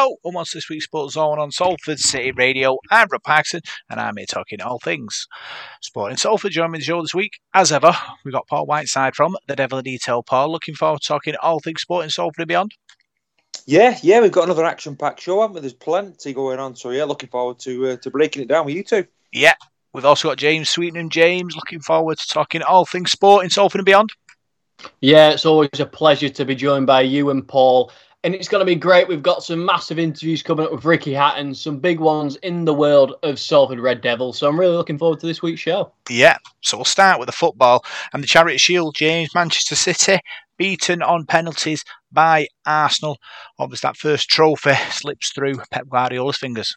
Hello, and what's this week's Sports Zone on Salford City Radio? I'm Rob Paxton, and I'm here talking all things sport in Salford. Joining me the show this week, as ever, we've got Paul Whiteside from The Devil in Detail. Paul, looking forward to talking all things sport in Salford and beyond. Yeah, yeah, we've got another action-packed show, haven't we? There's plenty going on, so yeah, looking forward to uh, to breaking it down with you two. Yeah, we've also got James Sweetenham. James, looking forward to talking all things sport in Salford and beyond. Yeah, it's always a pleasure to be joined by you and Paul and it's going to be great. We've got some massive interviews coming up with Ricky Hatton, some big ones in the world of Salford Red Devils. So I'm really looking forward to this week's show. Yeah, so we'll start with the football and the Charity Shield. James, Manchester City beaten on penalties by Arsenal. Obviously, that first trophy slips through Pep Guardiola's fingers.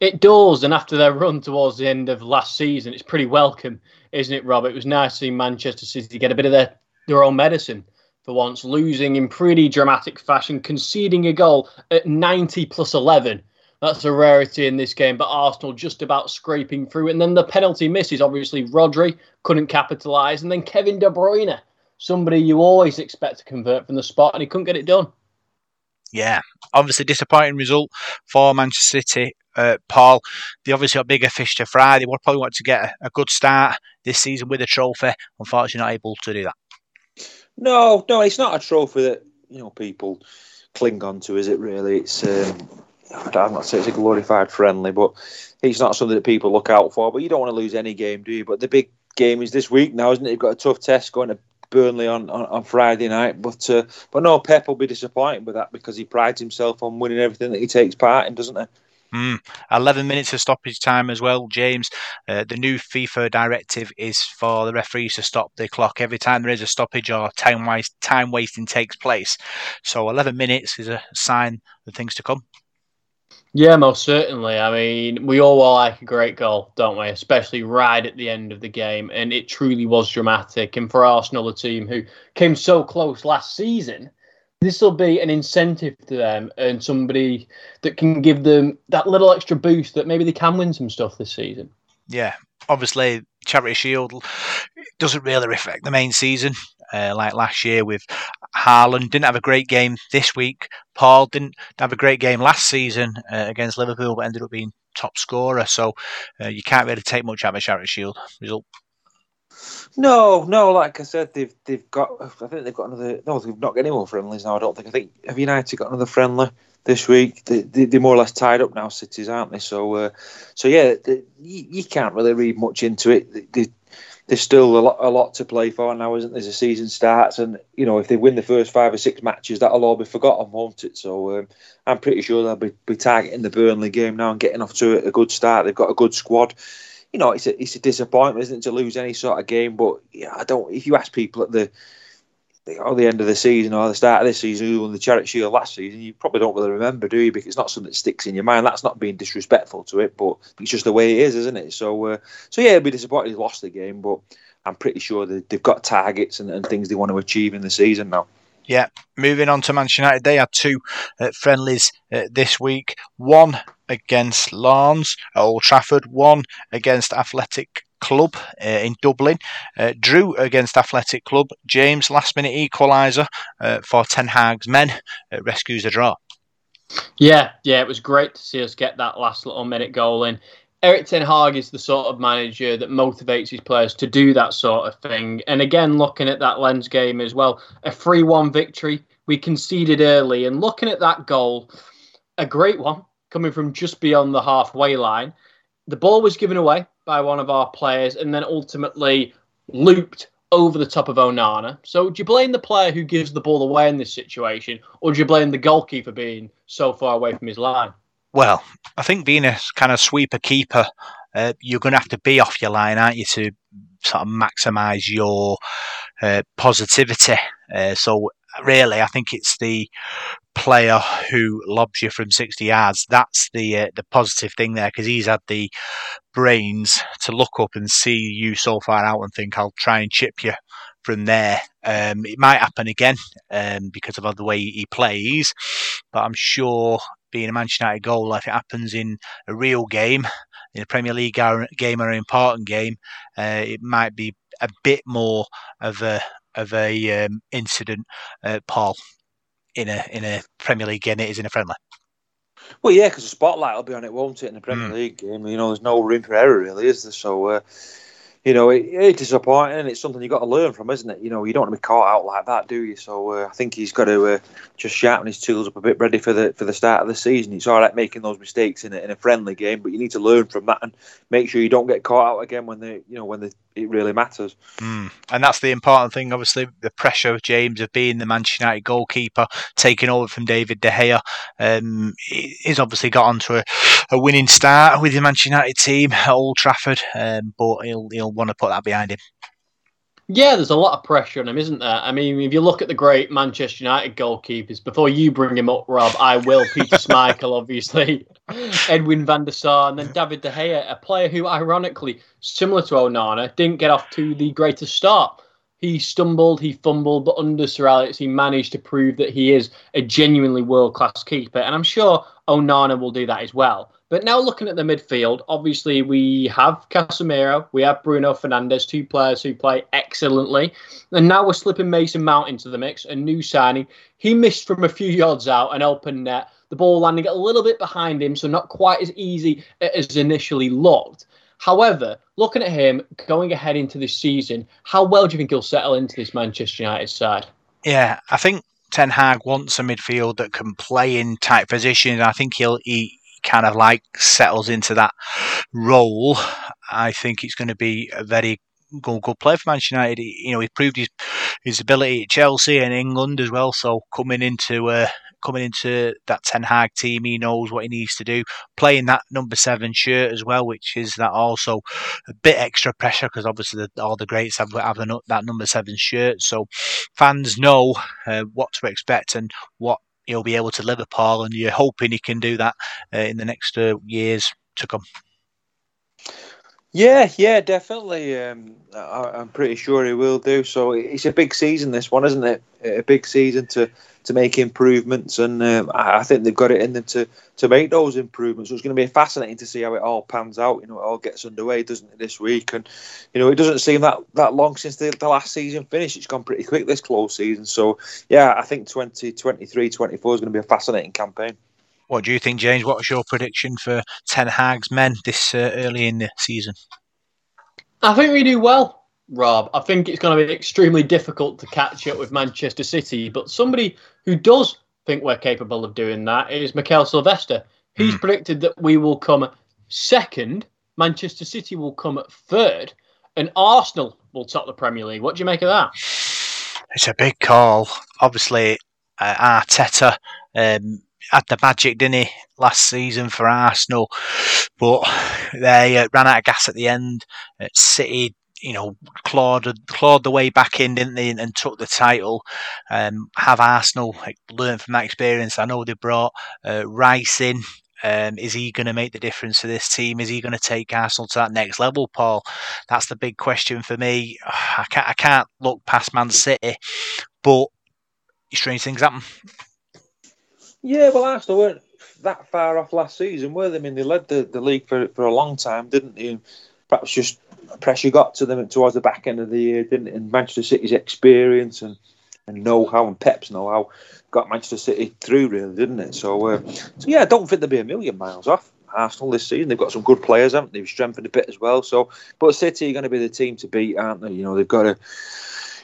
It does, and after their run towards the end of last season, it's pretty welcome, isn't it, Rob? It was nice seeing Manchester City get a bit of their, their own medicine for once, losing in pretty dramatic fashion, conceding a goal at 90 plus 11. That's a rarity in this game, but Arsenal just about scraping through. And then the penalty misses. Obviously, Rodri couldn't capitalise. And then Kevin De Bruyne, somebody you always expect to convert from the spot, and he couldn't get it done. Yeah, obviously disappointing result for Manchester City. Uh, Paul, they obviously got bigger fish to fry. They would probably want to get a, a good start this season with a trophy. Unfortunately, not able to do that. No, no, it's not a trophy that you know people cling on to, is it? Really, it's. Um, I'm not saying it's a glorified friendly, but it's not something that people look out for. But you don't want to lose any game, do you? But the big game is this week now, isn't it? You've got a tough test going to Burnley on, on, on Friday night. But uh, but no, Pep will be disappointed with that because he prides himself on winning everything that he takes part in, doesn't he? Mm. 11 minutes of stoppage time as well, James. Uh, the new FIFA directive is for the referees to stop the clock every time there is a stoppage or time, waste, time wasting takes place. So 11 minutes is a sign of things to come. Yeah, most certainly. I mean, we all like a great goal, don't we? Especially right at the end of the game. And it truly was dramatic. And for Arsenal, a team who came so close last season, this will be an incentive to them and somebody that can give them that little extra boost that maybe they can win some stuff this season. Yeah, obviously, Charity Shield doesn't really reflect the main season. Uh, like last year with Haaland, didn't have a great game this week. Paul didn't have a great game last season uh, against Liverpool, but ended up being top scorer. So uh, you can't really take much out of a Charity Shield result. No, no. Like I said, they've they've got. I think they've got another. No, they've not got any more friendlies now. I don't think. I think have United got another friendly this week? They, they, are more or less tied up now, cities, aren't they? So, uh, so yeah, they, you, you, can't really read much into it. They, there's still a lot, a lot to play for now, isn't there? As the season starts, and you know, if they win the first five or six matches, that'll all be forgotten, won't it? So, um, I'm pretty sure they'll be, be targeting the Burnley game now and getting off to a good start. They've got a good squad you know, it's a it's a disappointment, isn't it, to lose any sort of game? But yeah, I don't. If you ask people at the or the end of the season or the start of this season who won the Charity Shield last season, you probably don't really remember, do you? Because it's not something that sticks in your mind. That's not being disrespectful to it, but it's just the way it is, isn't it? So, uh, so yeah, it'd be disappointed he lost the game, but I'm pretty sure they've got targets and, and things they want to achieve in the season now. Yeah, moving on to Manchester United, they had two uh, friendlies uh, this week. One against Lens at Old Trafford, one against Athletic Club uh, in Dublin. Uh, drew against Athletic Club. James, last minute equaliser uh, for Ten Hag's men, uh, rescues a draw. Yeah, yeah, it was great to see us get that last little minute goal in. Erik Ten Hag is the sort of manager that motivates his players to do that sort of thing. And again, looking at that Lens game as well, a 3 1 victory. We conceded early. And looking at that goal, a great one coming from just beyond the halfway line. The ball was given away by one of our players and then ultimately looped over the top of Onana. So do you blame the player who gives the ball away in this situation, or do you blame the goalkeeper being so far away from his line? Well, I think being a kind of sweeper keeper, uh, you're going to have to be off your line, aren't you, to sort of maximise your uh, positivity. Uh, so really, I think it's the player who lobs you from 60 yards. That's the uh, the positive thing there because he's had the brains to look up and see you so far out and think I'll try and chip you from there. Um, it might happen again um, because of the way he plays, but I'm sure being a Manchester United goal, if it happens in a real game, in a Premier League game or an important game, uh, it might be a bit more of a of a um, incident, uh, Paul, in a in a Premier League game it is in a friendly. Well, yeah, because the spotlight will be on it, won't it, in the Premier mm. League game? You know, there's no room for error, really, is there? So, uh, you know, it, it's disappointing and it's something you've got to learn from, isn't it? You know, you don't want to be caught out like that, do you? So uh, I think he's got to uh, just sharpen his tools up a bit, ready for the for the start of the season. It's all right making those mistakes in a, in a friendly game, but you need to learn from that and make sure you don't get caught out again when they, you know, when the, it really matters. Mm. And that's the important thing, obviously, the pressure of James of being the Manchester United goalkeeper, taking over from David De Gea. Um, he's obviously got onto a, a winning start with the Manchester United team at Old Trafford, um, but he'll he'll want to put that behind him. Yeah, there's a lot of pressure on him, isn't there? I mean, if you look at the great Manchester United goalkeepers, before you bring him up, Rob, I will. Peter Schmeichel, obviously, Edwin van der Sar, and then David De Gea, a player who, ironically, similar to Onana, didn't get off to the greatest start. He stumbled, he fumbled, but under Sir Alex, he managed to prove that he is a genuinely world class keeper. And I'm sure Onana will do that as well. But now looking at the midfield, obviously we have Casemiro, we have Bruno Fernandes, two players who play excellently. And now we're slipping Mason Mount into the mix, a new signing. He missed from a few yards out, an open net, the ball landing a little bit behind him, so not quite as easy as initially looked. However, looking at him going ahead into this season, how well do you think he'll settle into this Manchester United side? Yeah, I think Ten Hag wants a midfield that can play in tight positions. I think he'll he kind of like settles into that role, I think it's going to be a very good, good play for Manchester United. He, you know, he proved his his ability at Chelsea and England as well. So coming into uh, coming into that Ten Hag team, he knows what he needs to do. Playing that number seven shirt as well, which is that also a bit extra pressure because obviously the, all the greats have, have that number seven shirt. So fans know uh, what to expect and what he'll be able to Liverpool, and you're hoping he can do that uh, in the next uh, years to come. Yeah, yeah, definitely. Um, I, am pretty sure he will do. So it's a big season, this one, isn't it? A big season to to make improvements, and um, I think they've got it in them to to make those improvements. So it's going to be fascinating to see how it all pans out. You know, it all gets underway, doesn't it, this week? And you know, it doesn't seem that that long since the, the last season finished. It's gone pretty quick this close season. So yeah, I think 2023, 24 is going to be a fascinating campaign. What do you think, James? What was your prediction for Ten Hag's men this uh, early in the season? I think we do well. Rob. I think it's going to be extremely difficult to catch up with Manchester City, but somebody who does think we're capable of doing that is Mikael Silvestre. He's mm. predicted that we will come second, Manchester City will come third, and Arsenal will top the Premier League. What do you make of that? It's a big call. Obviously, uh, Arteta um, had the magic, didn't he, last season for Arsenal? But they uh, ran out of gas at the end. Uh, City you know, clawed clawed the way back in, didn't they, and, and took the title. Um, have Arsenal learned from that experience? I know they brought uh, Rice in. Um, is he going to make the difference for this team? Is he going to take Arsenal to that next level, Paul? That's the big question for me. I can't, I can't look past Man City, but strange things happen. Yeah, well, Arsenal weren't that far off last season, were they? I mean, they led the, the league for, for a long time, didn't they? Perhaps just pressure got to them towards the back end of the year, didn't it? And Manchester City's experience and, and know how and Pep's know how got Manchester City through, really, didn't it? So, uh, so yeah, I don't think they'll be a million miles off. Arsenal this season. They've got some good players, haven't they? They've strengthened a bit as well. So, but City are going to be the team to beat, aren't they? You know, they've got a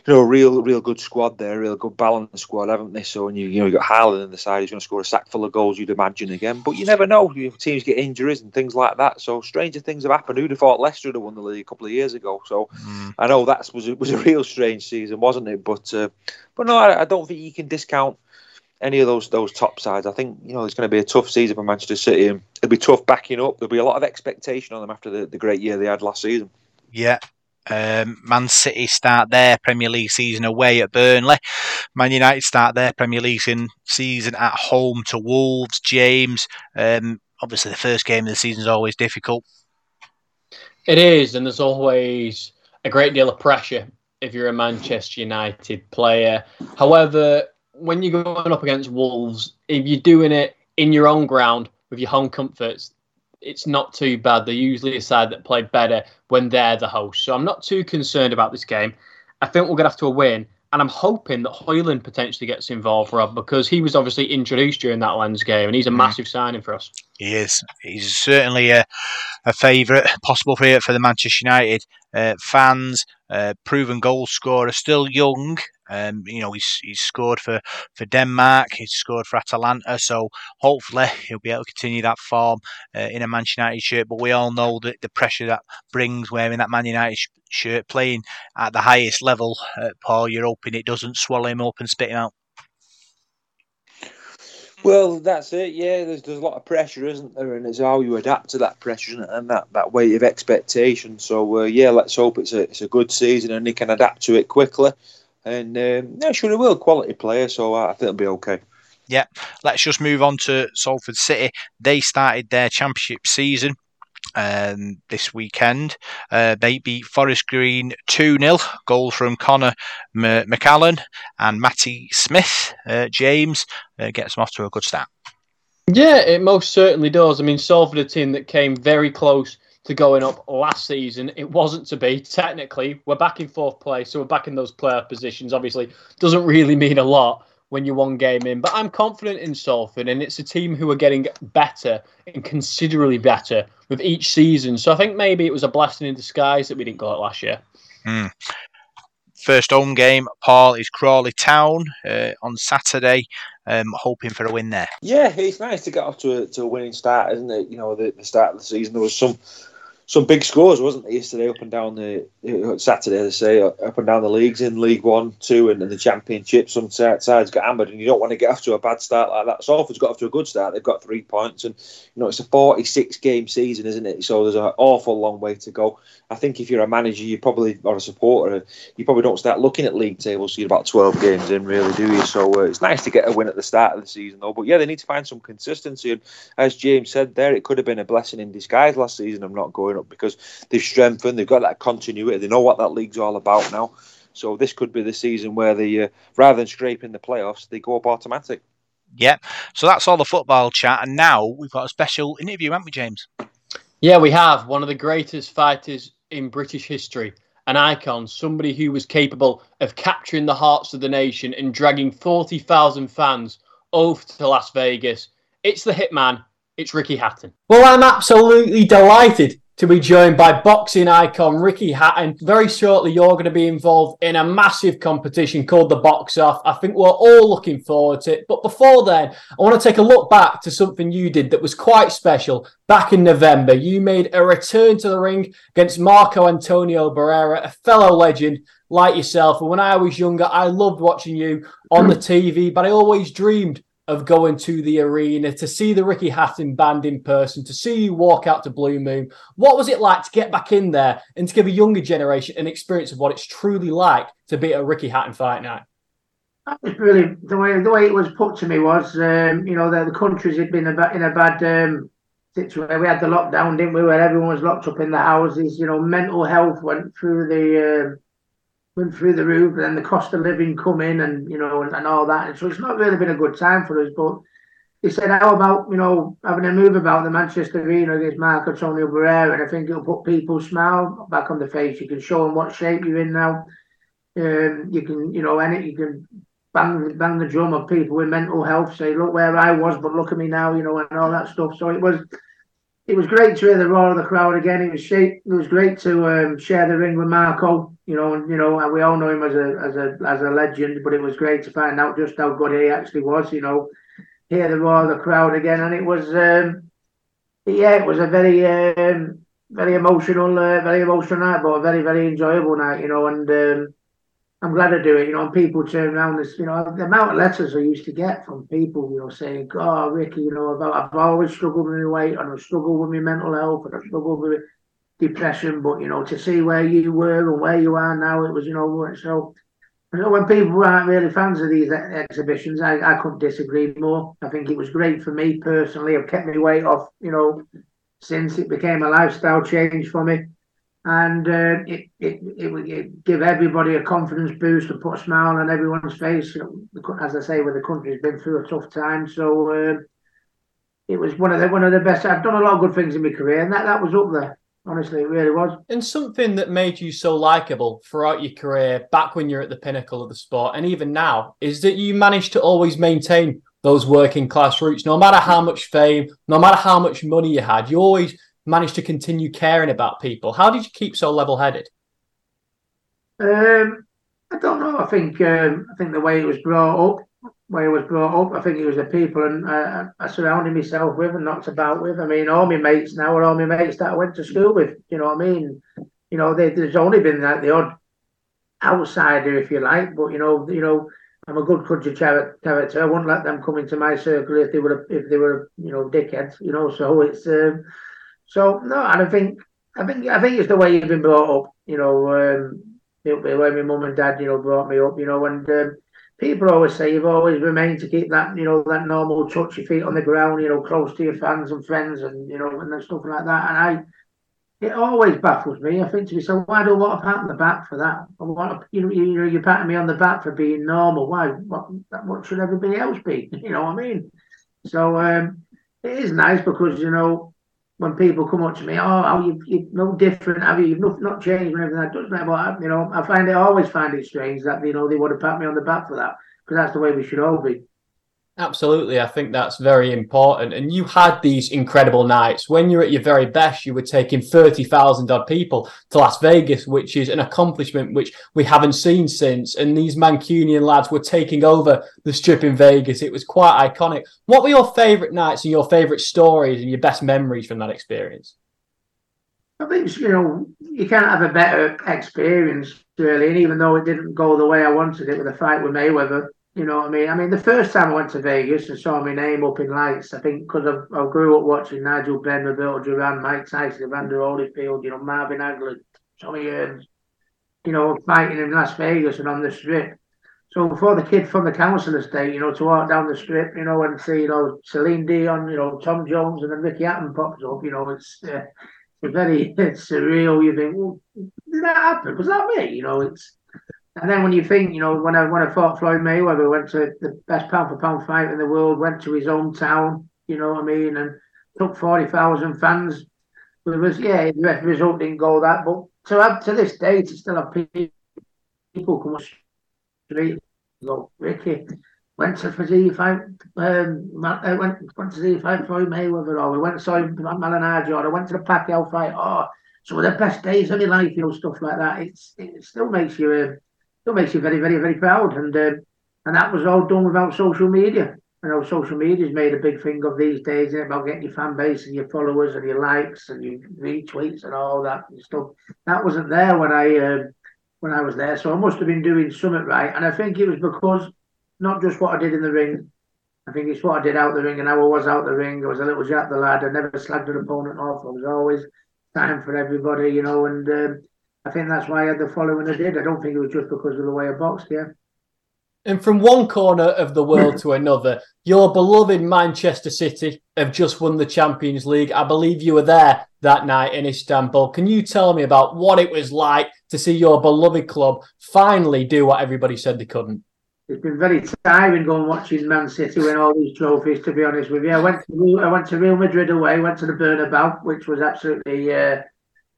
you know, a real, real good squad there, a real good balanced squad, haven't they? So, and you, you know, you got Haaland in the side, he's going to score a sack full of goals, you'd imagine again. But you never know. Teams get injuries and things like that. So, stranger things have happened. Who'd have thought Leicester would have won the league a couple of years ago? So, mm. I know that was a, was a real strange season, wasn't it? But, uh, but no, I, I don't think you can discount any of those those top sides. I think you know it's going to be a tough season for Manchester City. It'll be tough backing up. There'll be a lot of expectation on them after the, the great year they had last season. Yeah, um, Man City start their Premier League season away at Burnley. Man United start their Premier League season at home to Wolves. James, um, obviously the first game of the season is always difficult. It is, and there's always a great deal of pressure if you're a Manchester United player. However, when you're going up against Wolves, if you're doing it in your own ground with your home comforts, it's not too bad. They're usually a side that play better when they're the host. So I'm not too concerned about this game. I think we're going to have to win. And I'm hoping that Højlund potentially gets involved, Rob, because he was obviously introduced during that Lens game, and he's a mm. massive signing for us. He is. He's certainly a, a favourite, possible favourite for the Manchester United uh, fans. Uh, proven goal scorer, still young. Um, you know, he's he's scored for, for Denmark. He's scored for Atalanta. So hopefully he'll be able to continue that form uh, in a Manchester United shirt. But we all know that the pressure that brings wearing that Man United shirt, playing at the highest level. Uh, Paul, you're hoping it doesn't swallow him up and spit him out. Well, that's it. Yeah, there's there's a lot of pressure, isn't there? And it's how you adapt to that pressure and that, that weight of expectation. So uh, yeah, let's hope it's a it's a good season and he can adapt to it quickly. And um, yeah, sure he will. Quality player, so I think it'll be okay. Yeah, let's just move on to Salford City. They started their championship season um, this weekend. Uh, they beat Forest Green 2 0. Goal from Conor M- McAleny and Matty Smith. Uh, James uh, gets them off to a good start. Yeah, it most certainly does. I mean, Salford, a team that came very close to going up last season. It wasn't to be. Technically, we're back in fourth place, so we're back in those player positions. Obviously, doesn't really mean a lot when you're one game in. But I'm confident in Salford, and it's a team who are getting better and considerably better with each season. So I think maybe it was a blessing in disguise that we didn't go out last year. Mm. First home game, Paul, is Crawley Town uh, on Saturday. Um, hoping for a win there. Yeah, it's nice to get off to a, to a winning start, isn't it? You know, the, the start of the season there was some some big scores, wasn't there, yesterday up and down the uh, Saturday, I say, up and down the leagues in League One, Two, and, the Championship. Some sides got hammered, and you don't want to get off to a bad start like that. Salford's got off to a good start. They've got three points, and you know it's a 46 game season, isn't it? So there's an awful long way to go. I think if you're a manager, you probably or a supporter, you probably don't start looking at league tables. You're about 12 games in, really, do you? So uh, it's nice to get a win at the start of the season, though. But yeah, they need to find some consistency, and as James said there, it could have been a blessing in disguise last season I'm not going up because they they've strengthened, they've got that continuity, they know what that league's all about now. So this could be the season where they, uh, rather than scraping the playoffs, they go up automatic. Yeah. So that's all the football chat, and now we've got a special interview, haven't we, James? Yeah, we have one of the greatest fighters in British history, an icon, somebody who was capable of capturing the hearts of the nation and dragging forty thousand fans over to Las Vegas. It's the hitman. It's Ricky Hatton. Well, I'm absolutely delighted to be joined by boxing icon Ricky Hatton. Very shortly, you're going to be involved in a massive competition called the Box Off. I think we're all looking forward to it. But before then, I want to take a look back to something you did that was quite special back in November. You made a return to the ring against Marco Antonio Barrera, a fellow legend like yourself. And when I was younger, I loved watching you on the TV, but I always dreamed of going to the arena to see the Ricky Hatton band in person, to see you walk out to Blue Moon. What was it like to get back in there and to give a younger generation an experience of what it's truly like to be a Ricky Hatton fight night? That was really the way the way it was put to me was, um, you know, the, the countries had been in a bad um, situation. We had the lockdown, didn't we, where everyone was locked up in the houses. You know, mental health went through the. Uh, went through the roof, and then the cost of living come in, and you know, and, and all that. And so it's not really been a good time for us. But he said, "How about you know having a move about the Manchester Arena against Marco Antonio Barrera?" And I think it'll put people's smile back on the face. You can show them what shape you're in now. Um, you can, you know, and you can bang bang the drum of people with mental health. Say, look where I was, but look at me now, you know, and all that stuff. So it was it was great to hear the roar of the crowd again. It was shape, it was great to um, share the ring with Marco. You know, and you know, we all know him as a as a as a legend, but it was great to find out just how good he actually was. You know, hear the roar of the crowd again, and it was, um, yeah, it was a very um, very emotional, uh, very emotional night, but a very very enjoyable night. You know, and um, I'm glad to do it, you know, and people turn around this, you know, the amount of letters I used to get from people, you know, saying, Oh, Ricky, you know, I've, I've always struggled with my weight and I've struggled with my mental health and I've struggled with depression, but, you know, to see where you were and where you are now, it was, you know, so you know, when people aren't really fans of these exhibitions, I, I couldn't disagree more. I think it was great for me personally. I've kept my weight off, you know, since it became a lifestyle change for me and uh, it, it, it would give everybody a confidence boost and put a smile on everyone's face. As I say, where the country's been through a tough time, so uh, it was one of the one of the best. I've done a lot of good things in my career, and that, that was up there. Honestly, it really was. And something that made you so likable throughout your career, back when you're at the pinnacle of the sport, and even now, is that you managed to always maintain those working class roots. No matter how much fame, no matter how much money you had, you always managed to continue caring about people. How did you keep so level headed? Um, I don't know. I think um, I think the way it was brought up, way it was brought up, I think it was the people and uh, I surrounded myself with and knocked about with. I mean, all my mates now are all my mates that I went to school with. You know what I mean? You know, they, there's only been like the odd outsider, if you like, but you know, you know, I'm a good country character. I wouldn't let them come into my circle if they were if they were you know dickheads. You know, so it's um, so no, and I think I think I think it's the way you've been brought up. You know, um, the way my mum and dad you know brought me up. You know, and um, people always say you've always remained to keep that, you know, that normal touch your feet on the ground, you know, close to your fans and friends and, you know, and stuff like that. And I, it always baffles me. I think to myself, why do I want a pat on the back for that? I want, you know, you, know, you're patting me on the back for being normal. Why? What, what should everybody else be? You know what I mean? So um, it is nice because you know when people come up to me, oh, oh you you no different, have you? You've not, not changed or anything. That doesn't matter. You know, I find it I always find it strange that you know they would have pat me on the back for that because that's the way we should all be. Absolutely. I think that's very important. And you had these incredible nights. When you're at your very best, you were taking 30,000 odd people to Las Vegas, which is an accomplishment which we haven't seen since. And these Mancunian lads were taking over the strip in Vegas. It was quite iconic. What were your favourite nights and your favourite stories and your best memories from that experience? I think, you know, you can't have a better experience, really. And even though it didn't go the way I wanted it with the fight with Mayweather, you know what I mean? I mean, the first time I went to Vegas and saw my name up in lights, I think because I, I grew up watching Nigel Benn, Roberto Duran, Mike Tyson, Evander Holyfield, you know, Marvin Hagler, Tommy Hearns, you know, fighting in Las Vegas and on the strip. So for the kid from the council estate, you know, to walk down the strip, you know, and see, you know, Celine Dion, you know, Tom Jones, and then Ricky Hatton pops up, you know, it's uh, it's very it's surreal. You think, well, did that happen? Was that me? You know, it's and then when you think, you know, when I when I fought Floyd Mayweather, went to the best pound for pound fight in the world, went to his hometown, you know what I mean, and took forty thousand fans. It was yeah, the result didn't go that, but to have to this day to still have people come street, go Ricky went to see fight, um, I went went to see fight Floyd Mayweather, or we went to saw Malignaggi, or I went to the Pacquiao fight, oh, some of the best days of your life, you know, stuff like that. It's it still makes you. Uh, it makes you very, very, very proud. And uh, and that was all done without social media. You know, social media's made a big thing of these days about getting your fan base and your followers and your likes and your retweets and all that and stuff. That wasn't there when I uh, when I was there, so I must have been doing something right. And I think it was because not just what I did in the ring. I think it's what I did out the ring and how I was out the ring. I was a little jack the lad. I never slagged an opponent off. I was always time for everybody, you know, and um, I think that's why I had the following I did. I don't think it was just because of the way I boxed, yeah. And from one corner of the world to another, your beloved Manchester City have just won the Champions League. I believe you were there that night in Istanbul. Can you tell me about what it was like to see your beloved club finally do what everybody said they couldn't? It's been very tiring going watching Man City win all these trophies. To be honest with you, I went to I went to Real Madrid away, went to the Bernabeu, which was absolutely uh,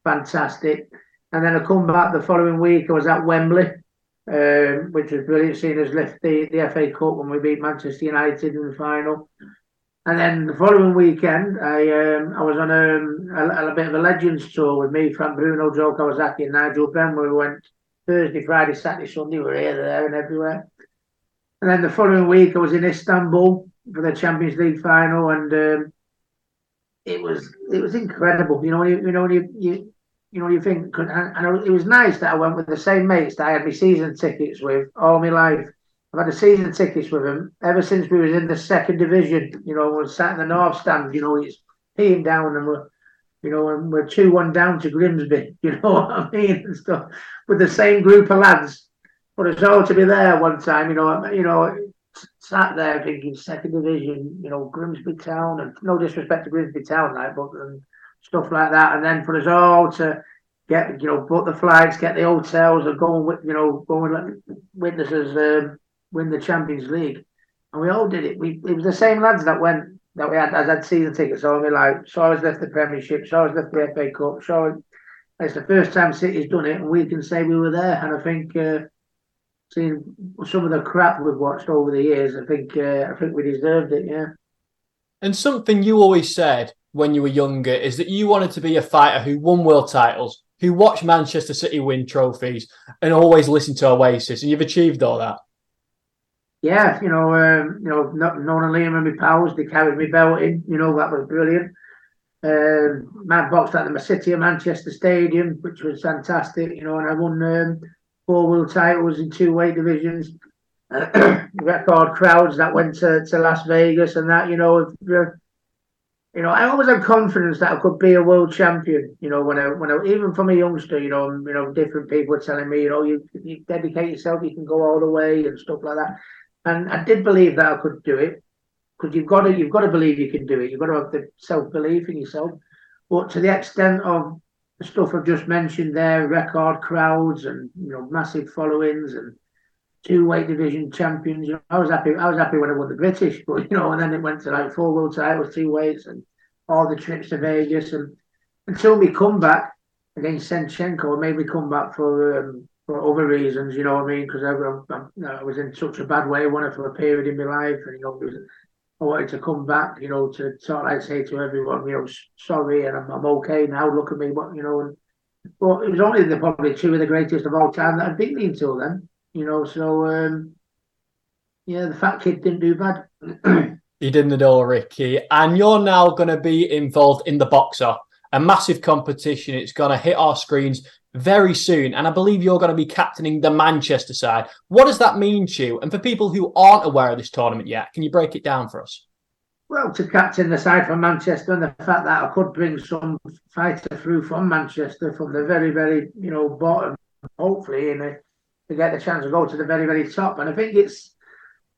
fantastic. And then I come back the following week. I was at Wembley, um, which was brilliant, seeing us lift the, the FA Cup when we beat Manchester United in the final. And then the following weekend, I um, I was on a, a, a, bit of a Legends tour with me, Frank Bruno, Joe Calzaghe, and Nigel Benn, we went Thursday, Friday, Saturday, Sunday. We were here, there, and everywhere. And then the following week, I was in Istanbul for the Champions League final, and um, it was it was incredible. You know, you, you know, you, you you know, you think, and it was nice that I went with the same mates that I had my season tickets with all my life. I've had the season tickets with them ever since we was in the second division. You know, we sat in the north stand. You know, it's peeing down, and we're, you know, and we're two one down to Grimsby. You know what I mean and stuff with the same group of lads. But it's all to be there one time. You know, you know, sat there thinking second division. You know, Grimsby Town, and no disrespect to Grimsby Town, like, but. And, stuff like that, and then for us all to get you know book the flights, get the hotels, and go and you know go and let witnesses um, win the Champions League, and we all did it. We it was the same lads that went that we had as had season tickets on me, like so I left the Premiership, so I left the FA Cup, so it's the first time City's done it, and we can say we were there. And I think uh, seeing some of the crap we've watched over the years, I think uh, I think we deserved it. Yeah. And something you always said when you were younger is that you wanted to be a fighter who won world titles, who watched Manchester City win trophies, and always listened to Oasis, and you've achieved all that. Yeah, you know, um, you know, Noel and Liam and my pals, they carried me belt in. You know, that was brilliant. Um, man boxed at the City of Manchester Stadium, which was fantastic. You know, and I won um, four world titles in two weight divisions. record crowds that went to, to Las Vegas and that. You know, you know, I always had confidence that I could be a world champion. You know, when I when I even from a youngster, you know, you know, different people were telling me, you know, you, you dedicate yourself, you can go all the way and stuff like that. And I did believe that I could do it because you've got to you've got to believe you can do it. You've got to have the self belief in yourself. But to the extent of the stuff I've just mentioned there, record crowds and you know massive followings and two weight division champions. You know, I was happy. I was happy when I won the British, but you know, and then it went to like four world titles, two weights, and all the trips to Vegas, and until we come back against Senchenko, maybe come back for um, for other reasons. You know what I mean? Because I, I, I, was in such a bad way, one for a period in my life, and you know, was, I wanted to come back. You know, to sort like say to everyone, you know, sorry, and I'm, I'm okay now. Look at me, what you know. And, but it was only the probably two of the greatest of all time that had beat me until then you know. So um, yeah, the fat kid didn't do bad. he didn't at all, Ricky. And you're now going to be involved in the boxer, a massive competition. It's going to hit our screens very soon. And I believe you're going to be captaining the Manchester side. What does that mean to you? And for people who aren't aware of this tournament yet, can you break it down for us? Well, to captain the side for Manchester and the fact that I could bring some fighter through from Manchester from the very, very, you know, bottom, hopefully in a to get the chance to go to the very, very top. And I think it's,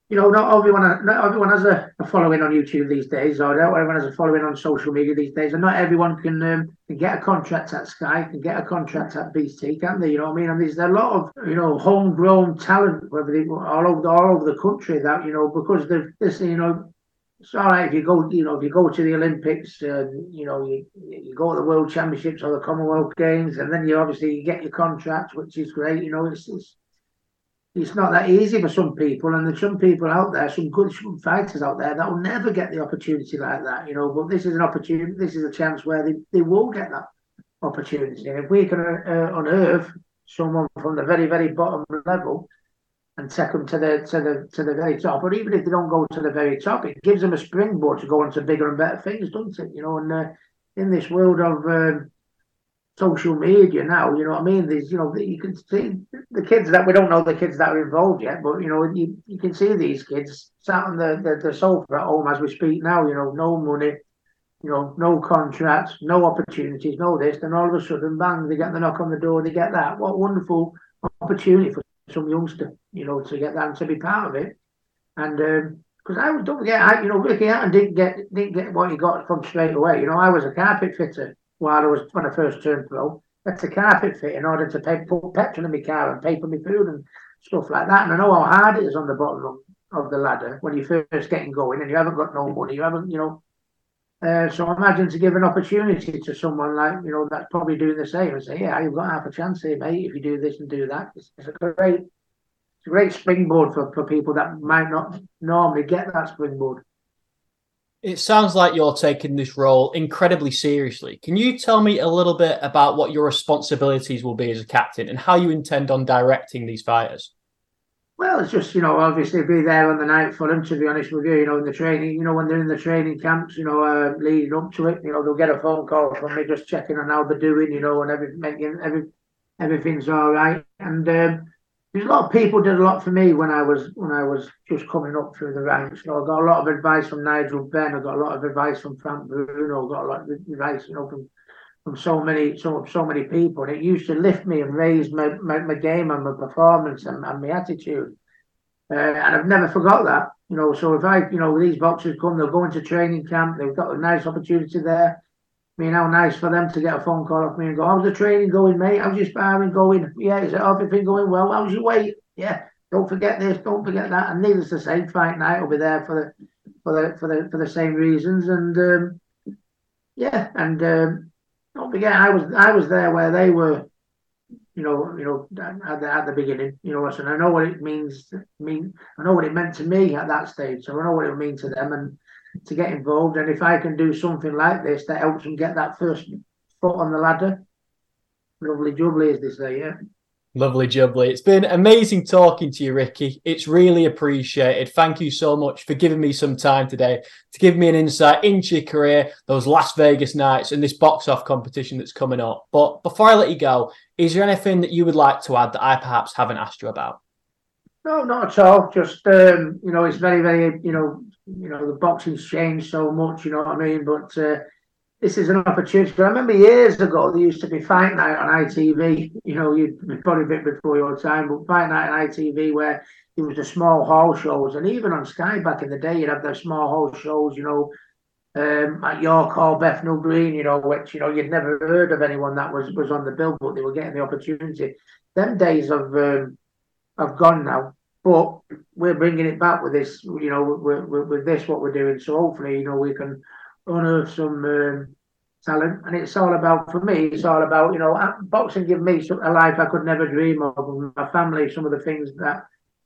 you know, not everyone, not everyone has a, a following on YouTube these days, or not everyone has a following on social media these days, and not everyone can, um, can get a contract at Sky, can get a contract at BT, can they? You know what I mean? And there's a lot of, you know, homegrown talent, whether they all over all over the country that you know because they've this, you know, it's all right if you go, you know, if you go to the Olympics, uh, you know, you, you go to the World Championships or the Commonwealth Games, and then you obviously you get your contract, which is great. You know, it's, it's it's not that easy for some people, and there's some people out there, some good some fighters out there that will never get the opportunity like that, you know. But this is an opportunity, this is a chance where they, they will get that opportunity. And if we can uh, unearth someone from the very, very bottom level and take them to the to the to the very top, or even if they don't go to the very top, it gives them a springboard to go on to bigger and better things, doesn't it? You know, and uh, in this world of um, social media now. You know what I mean? There's, you know, you can see the kids that we don't know the kids that are involved yet, but you know, you, you can see these kids sat on the, the, the sofa at home as we speak now. You know, no money, you know, no contracts, no opportunities, no this. Then all of a sudden, bang, they get the knock on the door, they get that. What wonderful opportunity for some youngster, you know, to get that and to be part of it. And because um, I don't forget, I, you know, Ricky Hatton didn't get didn't get what he got from straight away. You know, I was a carpet fitter while I was when I first turned pro. That's a carpet fit in order to pay put petrol in my car and pay for my food and stuff like that. And I know how hard it is on the bottom of, of the ladder when you're first getting going and you haven't got no money, you haven't, you know. Uh, so imagine to give an opportunity to someone like you know that's probably doing the same and say, yeah, you've got half a chance here, mate, if you do this and do that. It's, it's a great, it's a great springboard for, for people that might not normally get that springboard. It sounds like you're taking this role incredibly seriously. Can you tell me a little bit about what your responsibilities will be as a captain and how you intend on directing these fighters? Well, it's just, you know, obviously be there on the night for them, to be honest with you, you know, in the training, you know, when they're in the training camps, you know, uh, leading up to it, you know, they'll get a phone call from me just checking on how they're doing, you know, and every, making, every, everything's all right. And, um, there's a lot of people did a lot for me when I was when I was just coming up through the ranks. You know, I got a lot of advice from Nigel Benn. I got a lot of advice from Frank Bruno. I got a lot of advice, you know, from from so many so so many people. And it used to lift me and raise my, my, my game and my performance and, and my attitude. Uh, and I've never forgot that. You know, so if I, you know, these boxers come, they'll go into training camp. They've got a nice opportunity there. I mean, how nice for them to get a phone call off me and go, How's the training going, mate? How's your sparring going? Yeah, is everything going well? How's your weight? Yeah, don't forget this, don't forget that. And needless to say, fight night will be there for the for the for the for the same reasons. And um, yeah, and um, don't forget, I was I was there where they were. You know, you know, at the, at the beginning, you know, and I know what it means. Mean, I know what it meant to me at that stage, so I know what it would mean to them, and to get involved. And if I can do something like this that helps them get that first foot on the ladder, lovely jubbly, as they say, yeah. Lovely jubbly. It's been amazing talking to you, Ricky. It's really appreciated. Thank you so much for giving me some time today to give me an insight into your career, those Las Vegas nights, and this box off competition that's coming up. But before I let you go, is there anything that you would like to add that I perhaps haven't asked you about? No, not at all. Just um, you know, it's very, very you know, you know, the boxing's changed so much. You know what I mean? But uh, this is an opportunity. I remember years ago there used to be Fight Night on ITV. You know, you probably a bit before your time, but Fight Night on ITV where it was the small hall shows, and even on Sky back in the day, you'd have the small hall shows. You know, um, at York Hall, Bethnal Green. You know, which you know you'd never heard of anyone that was was on the bill, but they were getting the opportunity. Them days of um, have gone now, but we're bringing it back with this. You know, with, with, with this what we're doing. So hopefully, you know, we can unearth some um, talent. And it's all about, for me, it's all about, you know, boxing give me a life I could never dream of. My family, some of the things that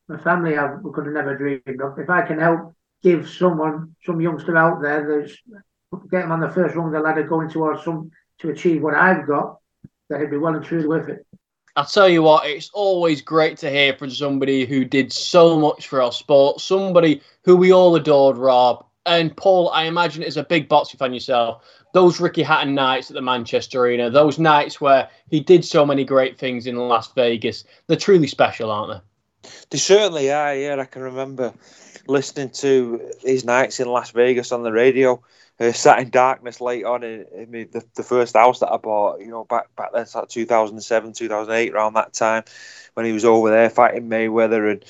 my family have, could have never dreamed of. If I can help give someone, some youngster out there that's get them on the first rung of the ladder going towards some to achieve what I've got, that it'd be well and truly with it. I'll tell you what, it's always great to hear from somebody who did so much for our sport, somebody who we all adored, Rob, and Paul, I imagine as a big boxing fan yourself, those Ricky Hatton nights at the Manchester Arena, those nights where he did so many great things in Las Vegas, they're truly special, aren't they? They certainly are. Yeah, I can remember listening to his nights in Las Vegas on the radio. Uh, sat in darkness late on in, in the, the first house that I bought, you know, back back then, like 2007, 2008, around that time, when he was over there fighting Mayweather and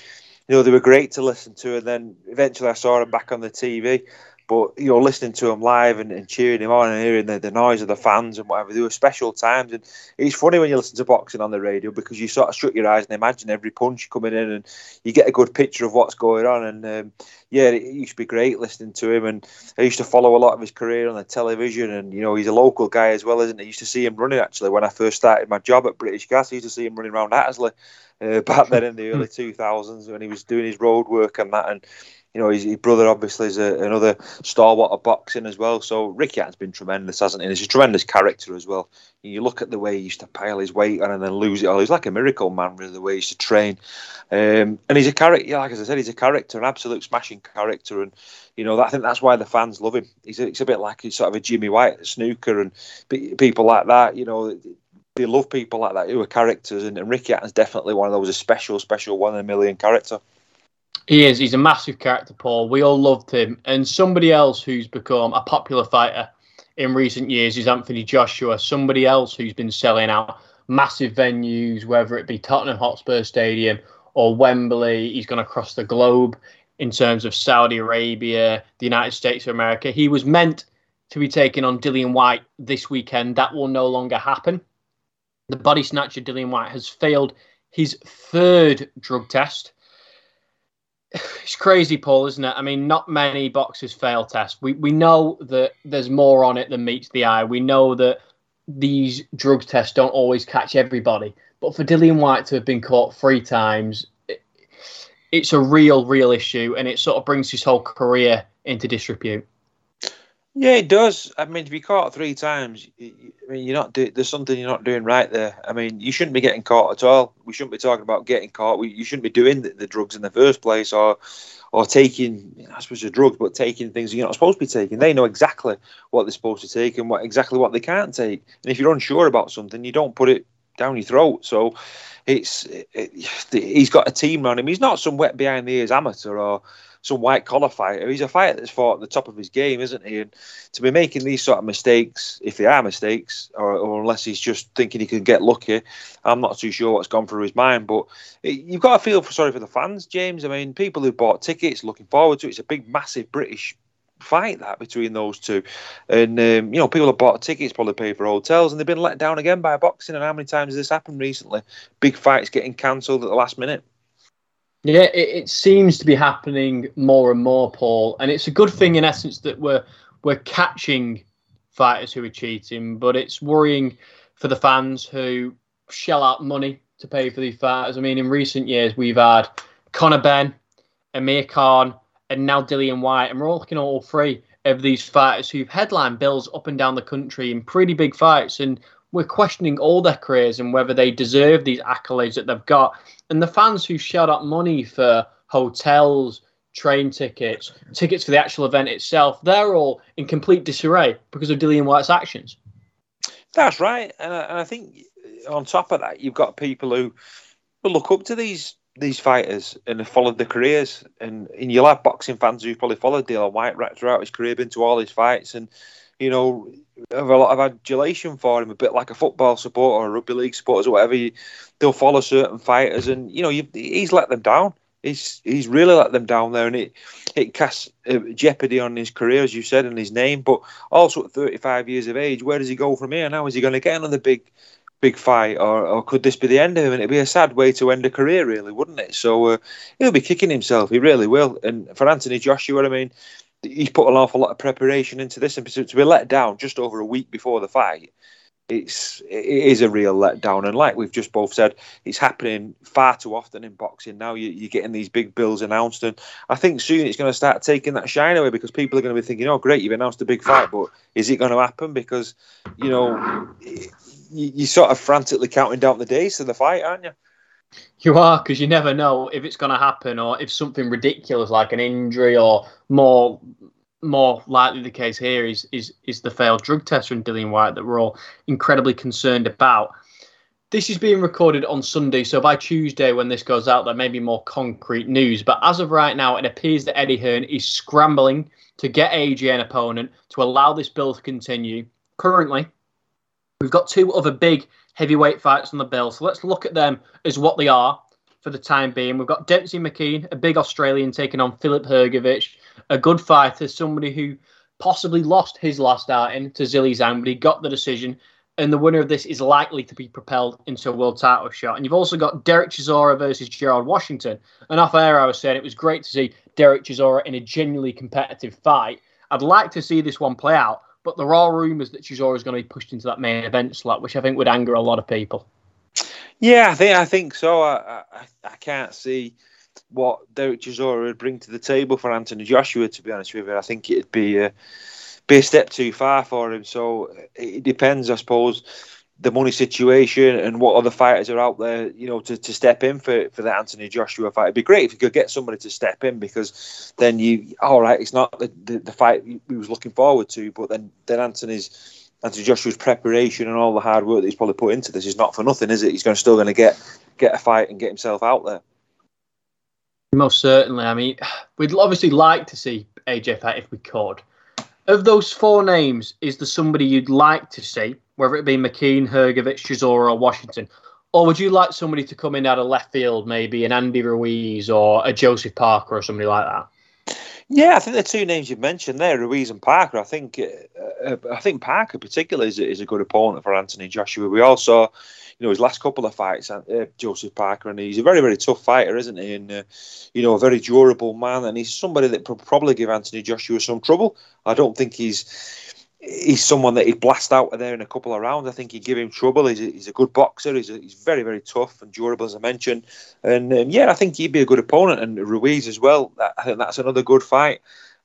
you know, they were great to listen to. And then eventually I saw him back on the TV. But, you know, listening to him live and, and cheering him on and hearing the, the noise of the fans and whatever, they were special times. And it's funny when you listen to boxing on the radio because you sort of shut your eyes and imagine every punch coming in and you get a good picture of what's going on. And, um, yeah, it used to be great listening to him. And I used to follow a lot of his career on the television. And, you know, he's a local guy as well, isn't he? I used to see him running, actually, when I first started my job at British Gas. I used to see him running around Hattersley uh, back then in the early 2000s when he was doing his road work and that. And you know, his, his brother obviously is a, another stalwart of boxing as well. So Ricky has been tremendous, hasn't he? he's a tremendous character as well. You look at the way he used to pile his weight on and then lose it all. He's like a miracle man, really, the way he used to train. Um, and he's a character, yeah, like as I said, he's a character, an absolute smashing character. And, you know, I think that's why the fans love him. He's a, he's a bit like he's sort of a Jimmy White snooker and people like that, you know they love people like that who are characters, and, and Ricky Hatton's definitely one of those, a special, special one in a million character. He is. He's a massive character, Paul. We all loved him. And somebody else who's become a popular fighter in recent years is Anthony Joshua. Somebody else who's been selling out massive venues, whether it be Tottenham Hotspur Stadium or Wembley. He's gone across the globe in terms of Saudi Arabia, the United States of America. He was meant to be taking on Dillian Whyte this weekend. That will no longer happen the body snatcher Dillian Whyte has failed his third drug test. It's crazy, Paul, isn't it? I mean, not many boxers fail tests. We we know that there's more on it than meets the eye. We know that these drug tests don't always catch everybody. But for Dillian Whyte to have been caught three times, it, it's a real, real issue, and it sort of brings his whole career into disrepute. Yeah, it does. I mean, to be caught three times, I mean, you're not do- there's something you're not doing right there. I mean, you shouldn't be getting caught at all. We shouldn't be talking about getting caught. We, you shouldn't be doing the, the, drugs in the first place, or or taking, I suppose, the drugs, but taking things you're not supposed to be taking. They know exactly what they're supposed to take and what exactly what they can't take. And if you're unsure about something, you don't put it down your throat. So, it's it, he's got a team around him. He's not some wet behind the ears amateur or some white collar fighter. He's a fighter that's fought at the top of his game, isn't he? And to be making these sort of mistakes, if they are mistakes, or, or unless he's just thinking he can get lucky, I'm not too sure what's gone through his mind. But it, you've got to feel for, sorry for the fans, James. I mean, people who bought tickets, looking forward to it. It's a big, massive British fight that between those two. And um, you know, people have bought tickets, probably paid for hotels, and they've been let down again by boxing. And how many times has this happened recently? Big fights getting cancelled at the last minute. Yeah, it, it, seems to be happening more and more, Paul, and it's a good thing in essence that we're we're catching fighters who are cheating, but it's worrying for the fans who shell out money to pay for these fighters. I mean, in recent years, we've had Conor Benn, Amir Khan, and now Dillian Whyte, and we're all looking at all three of these fighters who've headlined bills up and down the country in pretty big fights, and we're questioning all their careers and whether they deserve these accolades that they've got. And the fans who shelled out money for hotels, train tickets, tickets for the actual event itself, they're all in complete disarray because of Dillian Whyte's actions. That's right, and I, and I think on top of that, you've got people who look up to these these fighters and have followed their careers, and, and you'll have boxing fans who've probably followed Dillian Whyte throughout his career, been to all his fights, and you know have a lot of adulation for him, a bit like a football supporter or rugby league supporters or whatever. You, they'll follow certain fighters, and you know he's let them down. He's he's really let them down there, and it it casts uh, jeopardy on his career, as you said, and his name. But also at 35 years of age, where does he go from here? Now is he going to get another big big fight, or, or could this be the end of him? And it'd be a sad way to end a career, really, wouldn't it? So uh, he'll be kicking himself. He really will. And for Anthony Joshua, I mean, he's put an awful lot of preparation into this, and to be let down just over a week before the fight, it's it is a real letdown. And like we've just both said, it's happening far too often in boxing now. You, are getting these big bills announced, and I think soon it's going to start taking that shine away because people are going to be thinking, "Oh, great, you've announced a big fight, but is it going to happen?" Because you know, you, are sort of frantically counting down the days to the fight, aren't you? You are because you never know if it's going to happen or if something ridiculous like an injury or more more likely the case here is is is the failed drug test from Dillian Whyte that we're all incredibly concerned about. This is being recorded on Sunday, so by Tuesday when this goes out, there may be more concrete news. But as of right now, it appears that Eddie Hearn is scrambling to get AJ an opponent to allow this bill to continue. Currently, we've got two other big heavyweight fights on the bill. So let's look at them as what they are for the time being. We've got Demsey McKean, a big Australian, taking on Filip Hrgovic, a good fighter, somebody who possibly lost his last outing to Zhilei Zhang, but he got the decision. And the winner of this is likely to be propelled into a world title shot. And you've also got Derek Chisora versus Gerald Washington. And off air, I was saying it was great to see Derek Chisora in a genuinely competitive fight. I'd like to see this one play out, but there are rumours that Chisora is going to be pushed into that main event slot, which I think would anger a lot of people. Yeah, I think I think so. I I, I can't see what Derek Chisora would bring to the table for Anthony Joshua. To be honest with you, I think it'd be a, be a step too far for him. So it depends, I suppose the money situation and what other fighters are out there, you know, to, to step in for, for the Anthony Joshua fight. It'd be great if you could get somebody to step in because then you, all right, it's not the, the, the fight he was looking forward to, but then, then Anthony's Anthony Joshua's preparation and all the hard work that he's probably put into this is not for nothing, is it? He's going to still going to get get a fight and get himself out there. Most certainly. I mean, we'd obviously like to see AJ fight if we could. Of those four names, is there somebody you'd like to see? Whether it be McKean, Hrgovic, Chisora, or Washington? Or would you like somebody to come in out of left field, maybe an Andy Ruiz or a Joseph Parker or somebody like that? Yeah, I think the two names you've mentioned there, Ruiz and Parker. I think uh, I think Parker particularly is, is a good opponent for Anthony Joshua. We also, you know, his last couple of fights, uh, Joseph Parker, and he's a very very tough fighter, isn't he? And uh, you know, a very durable man, and he's somebody that probably give Anthony Joshua some trouble. I don't think he's he's someone that he'd blast out of there in a couple of rounds. I think he'd give him trouble. He's a, he's a good boxer. He's, a, he's very, very tough and durable, as I mentioned. And um, yeah, I think he'd be a good opponent. And Ruiz as well. I think that's another good fight.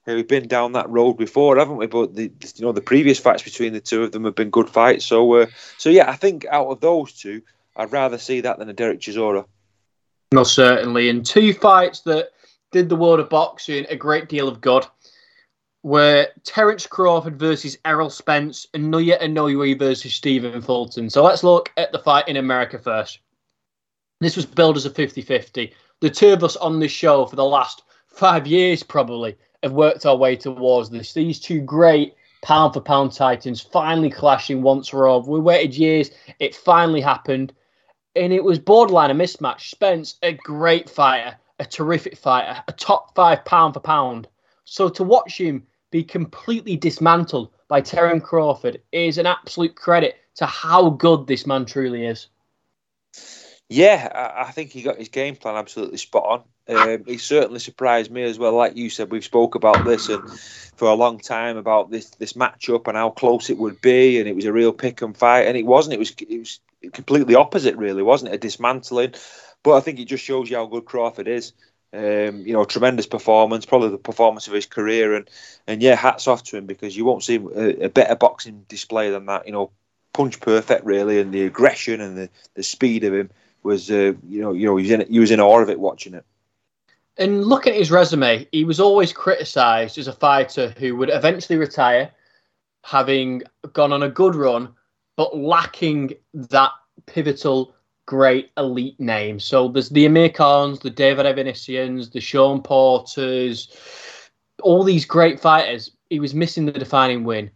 we've been down that road before, haven't we? But the you know the previous fights between the two of them have been good fights. So uh, so yeah, I think out of those two, I'd rather see that than a Derek Chisora. Most certainly, in two fights that did the world of boxing a great deal of good were Terence Crawford versus Errol Spence and Naoya Inoue versus Stephen Fulton. So let's look at the fight in America first. This was billed as a 50 50. The two of us on this show for the last five years probably have worked our way towards this. These two great pound for pound titans finally clashing once for all. We waited years, it finally happened, and it was borderline a mismatch. Spence, a great fighter, a terrific fighter, a top five pound for pound. So to watch him be completely dismantled by Terence Crawford is an absolute credit to how good this man truly is. Yeah, I, I think he got his game plan absolutely spot on. Um, he certainly surprised me as well. Like you said, we've spoke about this and for a long time about this this matchup and how close it would be, and it was a real pick and fight, and it wasn't. It was it was completely opposite, really, wasn't it? A dismantling. But I think it just shows you how good Crawford is. Um, you know, tremendous performance, probably the performance of his career, and and yeah, hats off to him because you won't see a, a better boxing display than that. You know, punch perfect really, and the aggression and the, the speed of him was, uh, you know, you know, he was in he was in awe of it watching it. And looking at his resume, he was always criticised as a fighter who would eventually retire, having gone on a good run, but lacking that pivotal great elite name. So there's the Amir Khans, the David Avanesyan, the Sean Porters, all these great fighters. He was missing the defining win.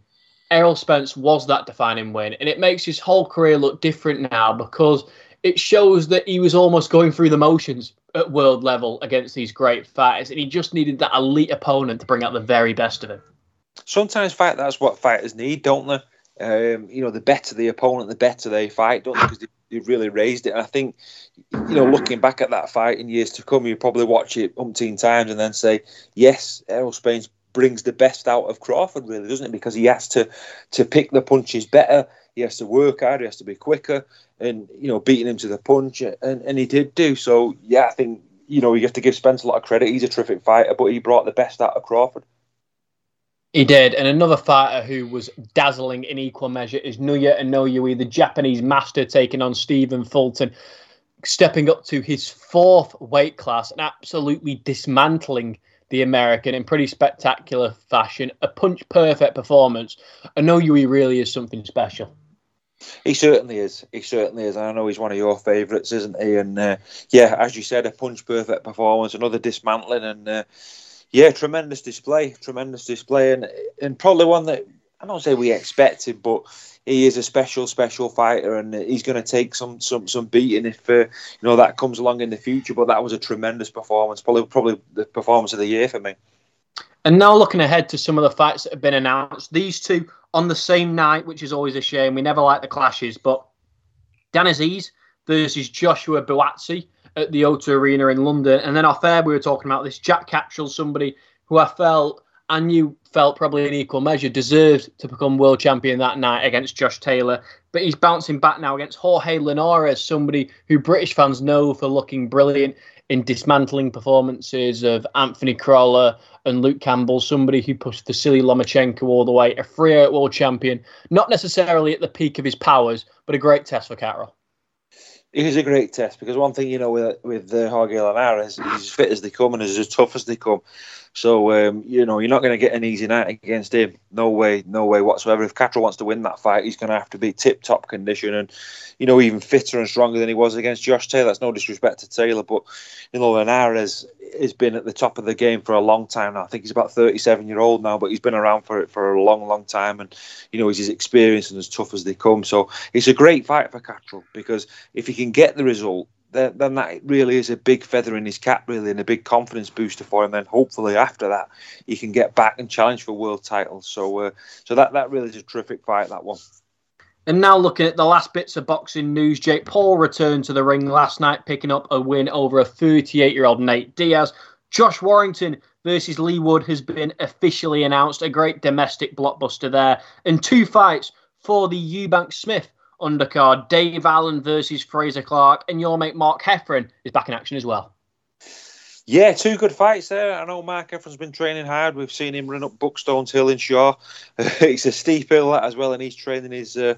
Errol Spence was that defining win, and it makes his whole career look different now because it shows that he was almost going through the motions at world level against these great fighters, and he just needed that elite opponent to bring out the very best of him. Sometimes fight that's what fighters need, don't they? Um, you know, the better the opponent, the better they fight, don't they? Because they, have really raised it. I think, you know, looking back at that fight in years to come, you probably watch it umpteen times and then say, yes, Errol Spence brings the best out of Crawford, really, doesn't it? Because he has to to pick the punches better. He has to work hard. He has to be quicker, and you know, beating him to the punch, and, and he did do so. Yeah, I think you know you have to give Spence a lot of credit. He's a terrific fighter, but he brought the best out of Crawford. He did, and another fighter who was dazzling in equal measure is Naoya Inoue, the Japanese master, taking on Stephen Fulton, stepping up to his fourth weight class and absolutely dismantling the American in pretty spectacular fashion. A punch perfect performance. Inoue really is something special. He certainly is. He certainly is. I know he's one of your favourites, isn't he? And uh, yeah, as you said, a punch perfect performance, another dismantling, and uh, yeah, tremendous display, tremendous display, and and probably one that I don't say we expected, but he is a special, special fighter, and he's going to take some some some beating if uh, you know that comes along in the future. But that was a tremendous performance, probably probably the performance of the year for me. And now looking ahead to some of the fights that have been announced, these two on the same night, which is always a shame. We never like the clashes, but Dan Azeez versus Joshua Buatsi at the O2 Arena in London, and then off air we were talking about this Jack Catterall, somebody who I felt and you felt probably in equal measure deserved to become world champion that night against Josh Taylor. But he's bouncing back now against Jorge Linares, somebody who British fans know for looking brilliant in dismantling performances of Anthony Crolla and Luke Campbell, somebody who pushed Vasily Lomachenko all the way, a free world champion, not necessarily at the peak of his powers, but a great test for Catterall. It is a great test because one thing you know with with uh, Jorge Linares, he's as fit as they come and as tough as they come. So um, you know you're not going to get an easy night against him. No way, no way whatsoever. If Catterall wants to win that fight, he's going to have to be tip top condition and you know even fitter and stronger than he was against Josh Taylor. That's no disrespect to Taylor, but you know Linares has been at the top of the game for a long time now. I think he's about 37 year old now, but he's been around for it for a long, long time, and you know he's as experienced and as tough as they come. So it's a great fight for Catterall because if he can get the result then, then that really is a big feather in his cap, really, and a big confidence booster for him. Then hopefully after that, he can get back and challenge for world titles. So, uh, so that that really is a terrific fight. That one. And now looking at the last bits of boxing news, Jake Paul returned to the ring last night, picking up a win over a 38-year-old Nate Diaz. Josh Warrington versus Leigh Wood has been officially announced. A great domestic blockbuster there, and two fights for the Eubank Smith undercard. Dave Allen versus Fraser Clarke, and your mate Mark Heffron is back in action as well. Yeah, two good fights there. I know Mark Heffron's been training hard. We've seen him run up Buckstones Hill in Shaw. it's a steep hill as well, and he's training his uh,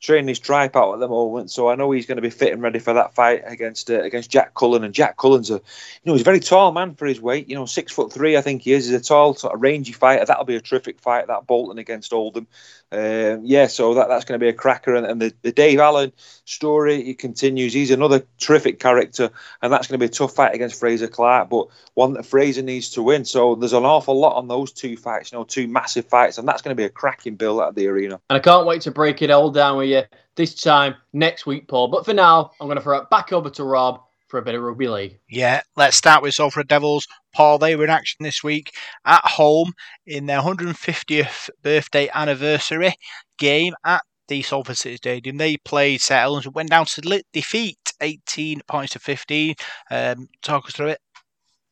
training his tripe out at the moment. So I know he's going to be fit and ready for that fight against uh, against Jack Cullen. And Jack Cullen's a you know he's a very tall man for his weight. You know, six foot three I think he is. He's a tall sort of rangy fighter. That'll be a terrific fight. That Bolton against Oldham. Um, yeah, so that, that's going to be a cracker. And, and the, the Dave Allen story it continues. He's another terrific character, and that's going to be a tough fight against Fraser Clarke, but one that Fraser needs to win. So there's an awful lot on those two fights. You know, two massive fights, and that's going to be a cracking bill at the arena. And I can't wait to break it all down with you this time next week, Paul. But for now, I'm going to throw it back over to Rob for a bit of rugby league. Yeah, let's start with Salford Devils. Paul, they were in action this week at home in their 150th birthday anniversary game at the Salford City Stadium. They played St Helens, went down to defeat 18 points to 15. Um, talk us through it.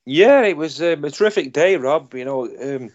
Yeah, it was um, a terrific day, Rob. You know, um,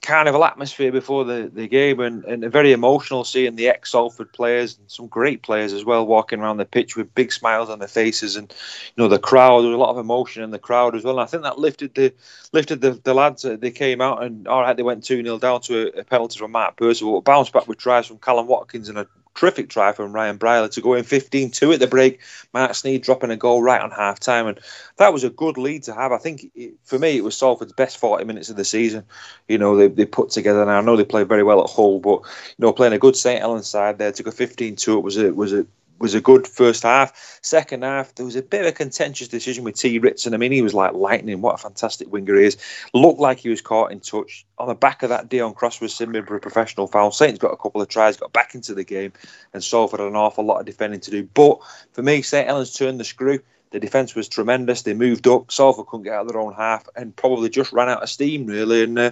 carnival atmosphere before the, the game and, and a very emotional seeing the ex Salford players and some great players as well walking around the pitch with big smiles on their faces and you know the crowd there was a lot of emotion in the crowd as well. And I think that lifted the lifted the, the lads they came out and all right they went 2-0 down to a, a penalty from Matt Percival bounced back with tries from Kallum Watkins and a terrific try from Ryan Brierley to go in 15 2 at the break. Mark Sneyd dropping a goal right on half time. And that was a good lead to have. I think it, for me, it was Salford's best 40 minutes of the season. You know, they, they put together, and I know they played very well at Hull, but, you know, playing a good St. Helens side there to go 15 2, it was a, was a was a good first half. Second half, there was a bit of a contentious decision with Tee Ritson. I mean, he was like lightning. What a fantastic winger he is. Looked like he was caught in touch. On the back of that, Deon Cross was simmering for a professional foul. Saints got a couple of tries, got back into the game, and Salford had an awful lot of defending to do. But for me, St. Helens turned the screw. The defence was tremendous. They moved up. Salford couldn't get out of their own half and probably just ran out of steam, really. And uh,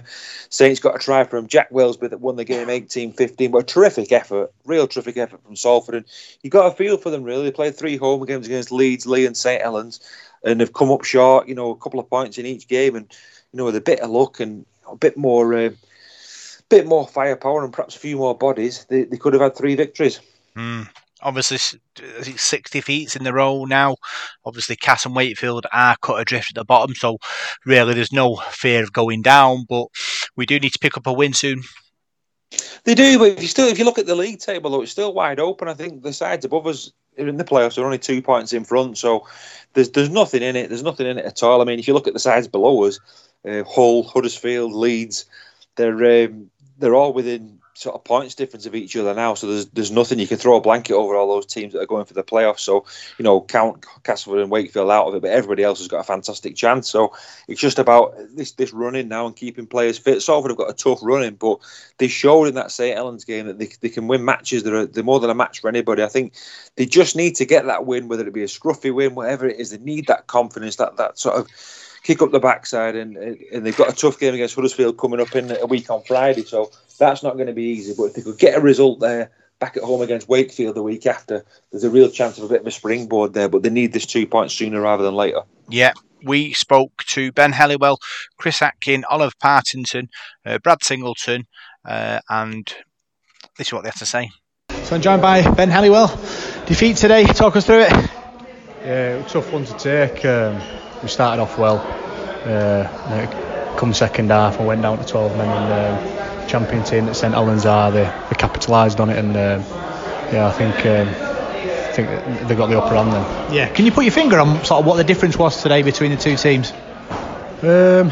Saints got a try from Jack Welsby that won the game 18 15. But a terrific effort, real terrific effort from Salford. And you got a feel for them, really. They played three home games against Leeds, Leigh, and St Helens and have come up short, you know, a couple of points in each game. And, you know, with a bit of luck and a bit more. Uh, bit more firepower and perhaps a few more bodies, they, they could have had three victories. Mm obviously six defeats in the row now. Obviously, Cass and Wakefield are cut adrift at the bottom, so really there's no fear of going down. But we do need to pick up a win soon. They do, but if you still if you look at the league table, though, it's still wide open. I think the sides above us in the playoffs are only two points in front, so there's there's nothing in it. There's nothing in it at all. I mean, if you look at the sides below us, uh, Hull, Huddersfield, Leeds, they're um, they're all within sort of points difference of each other now. So there's there's nothing you can throw a blanket over all those teams that are going for the playoffs. So you know, count Castleford and Wakefield out of it, but everybody else has got a fantastic chance. So it's just about this this running now and keeping players fit. Salford have got a tough running, but they showed in that St Helens game that they, they can win matches. They're, they're more than a match for anybody. I think they just need to get that win, whether it be a scruffy win, whatever it is. They need that confidence, that that sort of kick up the backside, and and they've got a tough game against Huddersfield coming up in a week on Friday. So that's not going to be easy. But if they could get a result there back at home against Wakefield the week after, there's a real chance of a bit of a springboard there. But they need this two points sooner rather than later. Yeah. We spoke to Ben Helliwell, Chris Atkin, Oliver Partington, uh, Brad Singleton, uh, and this is what they have to say. So I'm joined by Ben Helliwell. Defeat today, talk us through it. Yeah, it was a tough one to take. Um, we started off well. Uh, come second half, I went down to 12 men, and um, champion team at St Helens are, they, they capitalised on it, and um, yeah, I think. Um, I think they got the upper hand then. Yeah, can you put your finger on sort of what the difference was today between the two teams? Um,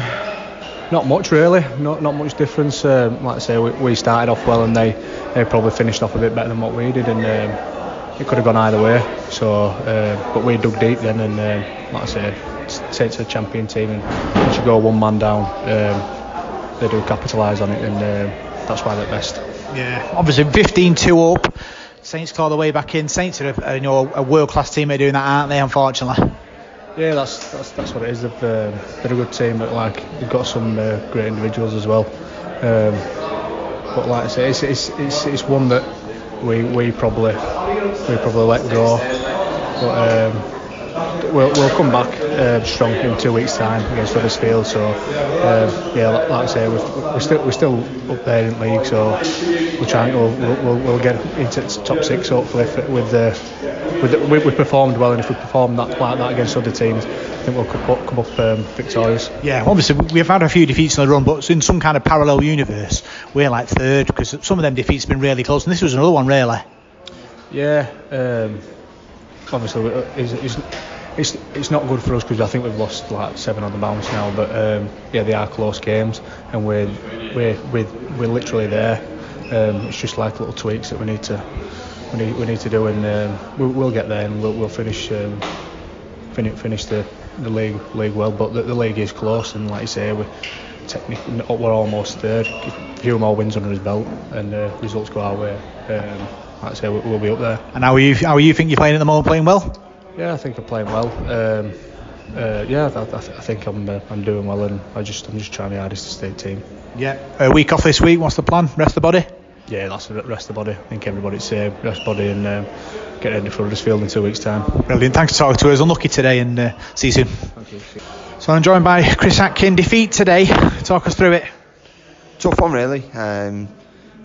not much really, not not much difference. Um, like I say, we, we, started off well and they, they probably finished off a bit better than what we did, and um, it could have gone either way. So, uh, but we dug deep then, and um, like I said, Saints are a champion team, and once you go one man down, um, they do capitalise on it, and um, that's why they're best. Yeah, obviously 15-2 up. Saints claw the way back in. Saints are, a, you know, a world-class team at doing that, aren't they? Unfortunately. Yeah, that's that's, that's what it is. They've, uh, they're a good team, but like they've got some uh, great individuals as well. Um, but like I say, it's, it's it's it's one that we we probably we probably let go. But um, we'll, we'll come back uh, strong in two weeks' time against Huddersfield. So uh, yeah, like, like, I say, we're, we're, still we're still up there in the league. So we're trying. We'll, we'll, we'll get into top six hopefully with the with the, we, we performed well, and if we perform that like that against other teams. I think we'll come up, come up um, victorious. Yeah, obviously we've had a few defeats in the run, but in some kind of parallel universe, we're like third because some of them defeats have been really close, and this was another one really. Yeah, um, obviously it's, it's, it's it's not good for us because I think we've lost like seven on the bounce now. But um, yeah, they are close games, and we're we're we're, we're literally there. Um, it's just like little tweaks that we need to we need, we need to do, and um, we'll, we'll, get there and we'll, we'll finish um, finish finish the, the league league well. But the, the league is close, and like you say, we technically we're almost third. A few more wins under his belt, and uh, results go our way. Um, like I say, we'll, we'll be up there. And how are you? How are you think you're playing at the moment? Playing well? Yeah, I think I'm playing well. Um, uh, yeah, I, I, I, think I'm uh, I'm doing well, and I just I'm just trying my hardest to stay team. Yeah. A week off this week. What's the plan? Rest the body. yeah, that's the rest of the body. I think everybody's saying rest body and um, get ready for Huddersfield in two weeks' time. Brilliant. Thanks for talking to us. Unlucky today and uh, see you soon. Thank you. So I'm joined by Chris Atkin. Defeat today. Talk us through it. Tough one, really. Um,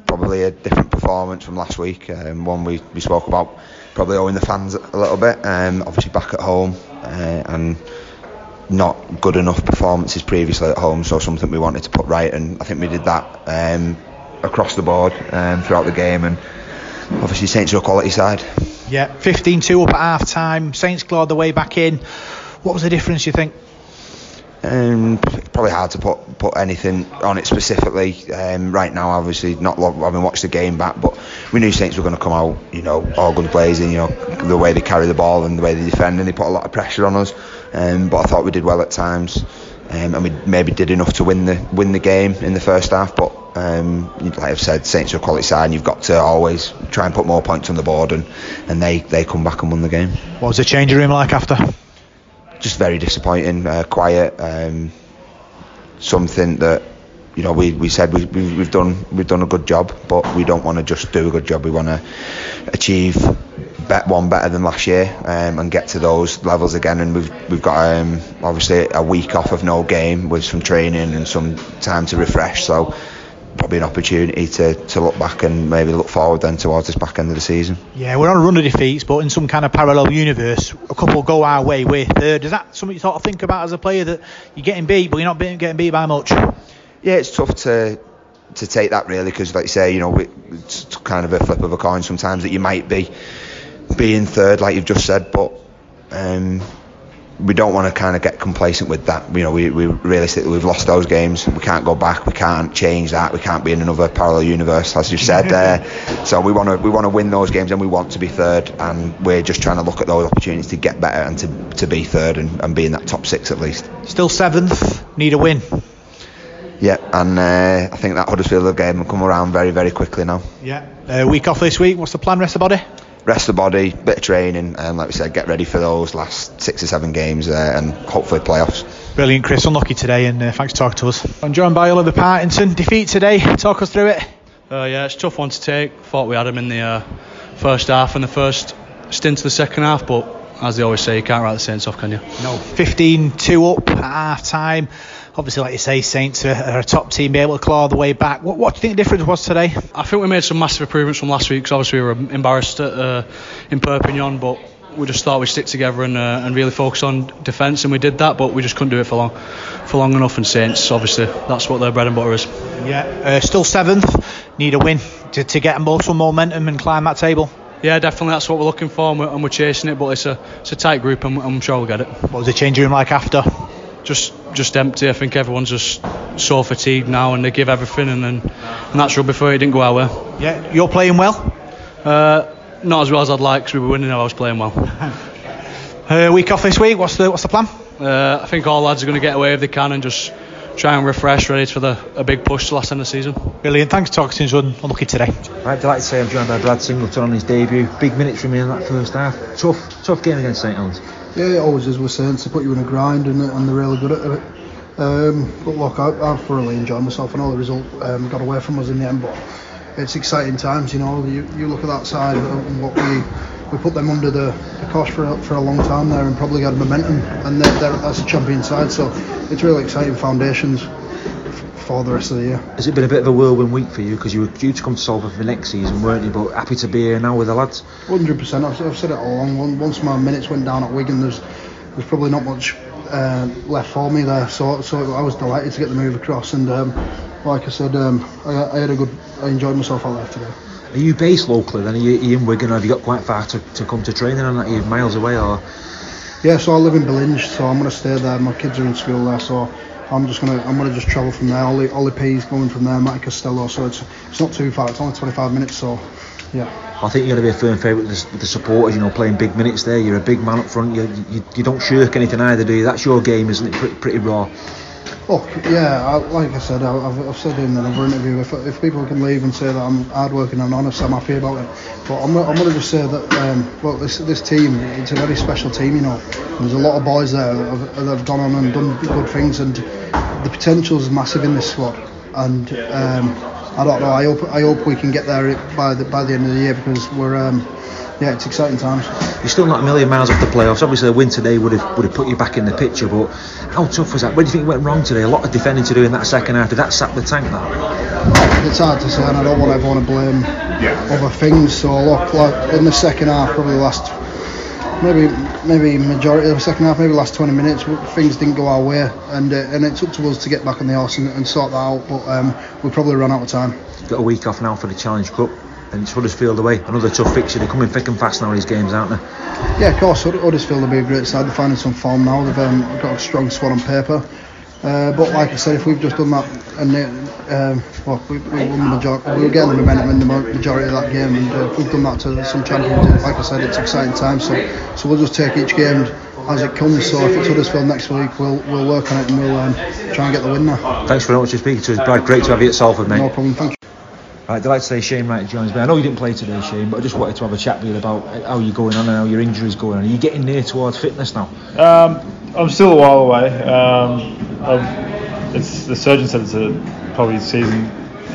probably a different performance from last week. Um, one we, we spoke about probably owing the fans a little bit. Um, obviously back at home uh, and not good enough performances previously at home. So something we wanted to put right, and I think we did that um, across the board um, throughout the game. And obviously Saints are a quality side. Yeah, 15-2 up at half time. Saints clawed the way back in. What was the difference, you think? Um, probably hard to put put anything on it specifically um, right now. Obviously, not long, having watched the game back, but we knew Saints were going to come out, you know, all guns blazing. You know, the way they carry the ball and the way they defend, and they put a lot of pressure on us. Um, but I thought we did well at times, um, and we maybe did enough to win the win the game in the first half. But um, like I've said, Saints are a quality side, and you've got to always try and put more points on the board, and, and they they come back and won the game. What was the changing room like after? Just very disappointing, uh, quiet. Um, something that you know we, we said we, we, we've done we've done a good job, but we don't want to just do a good job. We want to achieve bet one better than last year um, and get to those levels again. And we've we've got um, obviously a week off of no game with some training and some time to refresh. So probably an opportunity to, to look back and maybe look forward then towards this back end of the season. Yeah, we're on a run of defeats, but in some kind of parallel universe, a couple go our way, we're third. Is that something you sort of think about as a player that you're getting beat, but you're not being, getting beat by much? Yeah, it's tough to to take that really because, like you say, you know, it's kind of a flip of a coin sometimes that you might be being third, like you've just said, but. Um, we don't want to kind of get complacent with that. You know, we, we realistically we've lost those games. We can't go back. We can't change that. We can't be in another parallel universe, as you said. uh, so we want to we want to win those games, and we want to be third. And we're just trying to look at those opportunities to get better and to, to be third and, and be in that top six at least. Still seventh. Need a win. Yeah, and uh, I think that Huddersfield game will come around very very quickly now. Yeah. Uh, week off this week. What's the plan, rest of the body? Rest of the body, bit of training, and like we said, get ready for those last six or seven games uh, and hopefully playoffs. Brilliant, Chris. Unlucky today, and uh, thanks for talking to us. I'm joined by Oliver Partington. Defeat today. Talk us through it. Uh, yeah, it's a tough one to take. Thought we had him in the uh, first half and the first stint of the second half, but as they always say, you can't write the Saints off, can you? No. 15-2 up at half time obviously, like you say, Saints are, are, a top team, be able to claw the way back. What, what do you think the difference was today? I think we made some massive improvements from last week because obviously we were embarrassed at, uh, in Perpignan, but we just thought we'd stick together and, uh, and really focus on defence, and we did that, but we just couldn't do it for long, for long enough. And Saints, obviously, that's what their bread and butter is. Yeah, uh, still seventh. Need a win to, to get more some momentum and climb that table. Yeah, definitely. That's what we're looking for, and we're, and we're chasing it. But it's a it's a tight group, and I'm sure we'll get it. What was the changing room like after? Just just empty. I think everyone's just so fatigued now, and they give everything, and then and that's rugby for it. Didn't go our way. Yeah, you're playing well. Uh, not as well as I'd like because we were winning. I was playing well. uh, week off this week. What's the what's the plan? Uh, I think all lads are going to get away if they can and just try and refresh, ready for the a big push to last end of the season. Brilliant. Thanks for talking to us. Unlucky today. Right, delighted to say I'm joined by Brad Singleton on his debut. Big minutes from him in that first half. Tough, tough game against St Helens. Yeah, always is with Saints. They put you in a grind and, and they're really good at it. Um, but look, I, I thoroughly enjoyed myself. I know the result um, got away from us in the end, but it's exciting times. You know, you, you look at that side and what we we put them under the, the cosh for a, for a long time there and probably got momentum. And they're, they're, that's a champion side, so it's really exciting foundations for the rest of the year. Has it been a bit of a whirlwind week for you because you were due to come to Salford for next season, weren't you? But happy to be here now with the lads. Hundred percent. I've, I've said it all along. Once my minutes went down at Wigan, there's there's probably not much uh, left for me there. So so I was delighted to get the move across. And um, like I said, um, I, I, had a good. I enjoyed myself out there today. Are you based locally then? Are you, are you in Wigan? Or have you got quite far to, to come to training? And are you miles away or? Yeah, so I live in Billinge, so I'm going to stay there. My kids are in school there, so I'm just gonna I'm gonna just travel from there. Ollie Ollie P's going from there, Matt Costello, so it's it's not too far. It's only 25 minutes, so yeah. I think you're going to be a firm favourite with, with the supporters. You know, playing big minutes there. You're a big man up front. You you, you don't shirk anything either, do you? That's your game, isn't it? Pretty, pretty raw. Look, yeah, I, like I said, I, have I've said in another interview, if, if people can leave and say that I'm hardworking and honest, I'm happy about it. But I'm, I'm going to just say that, um, look, this this team, it's a very special team, you know. There's a lot of boys there that have, that have gone on and done good things, and the potential is massive in this squad. And um, I don't know. I hope I hope we can get there by the by the end of the year because we're. Um, yeah, it's exciting times. You're still not a million miles off the playoffs. Obviously, a win today would have would have put you back in the picture. But how tough was that? What do you think went wrong today? A lot of defending to do in that second half. Did that sap the tank? That it's hard to say, and I don't want everyone to blame yeah. other things. So look, like in the second half, probably the last maybe maybe majority of the second half, maybe the last 20 minutes, things didn't go our way, and uh, and it's up to us to get back on the horse and, and sort that out. But um, we probably run out of time. Got a week off now for the Challenge Cup and it's Huddersfield away. Another tough fixture. They're coming thick and fast now. These games, aren't they? Yeah, of course. Huddersfield will be a great side. They're finding some form now. They've um, got a strong squad on paper. Uh, but like I said, if we've just done that, and um, well, we, we won the majority, we were getting the momentum in the majority of that game, and uh, if we've done that to some champions, like I said, it's exciting times. So, so we'll just take each game as it comes. So if it's Huddersfield next week, we'll we'll work on it and we'll um, try and get the win there. Thanks very much for speaking to us, Brad. Great to have you at Salford, mate. No problem. Thank you. Right, delighted to say Shane Wright joins me. I know you didn't play today, Shane, but I just wanted to have a chat with you about how you're going on and how your injury's going on. Are you getting near towards fitness now? Um, I'm still a while away. Um, it's the surgeon said it's a probably season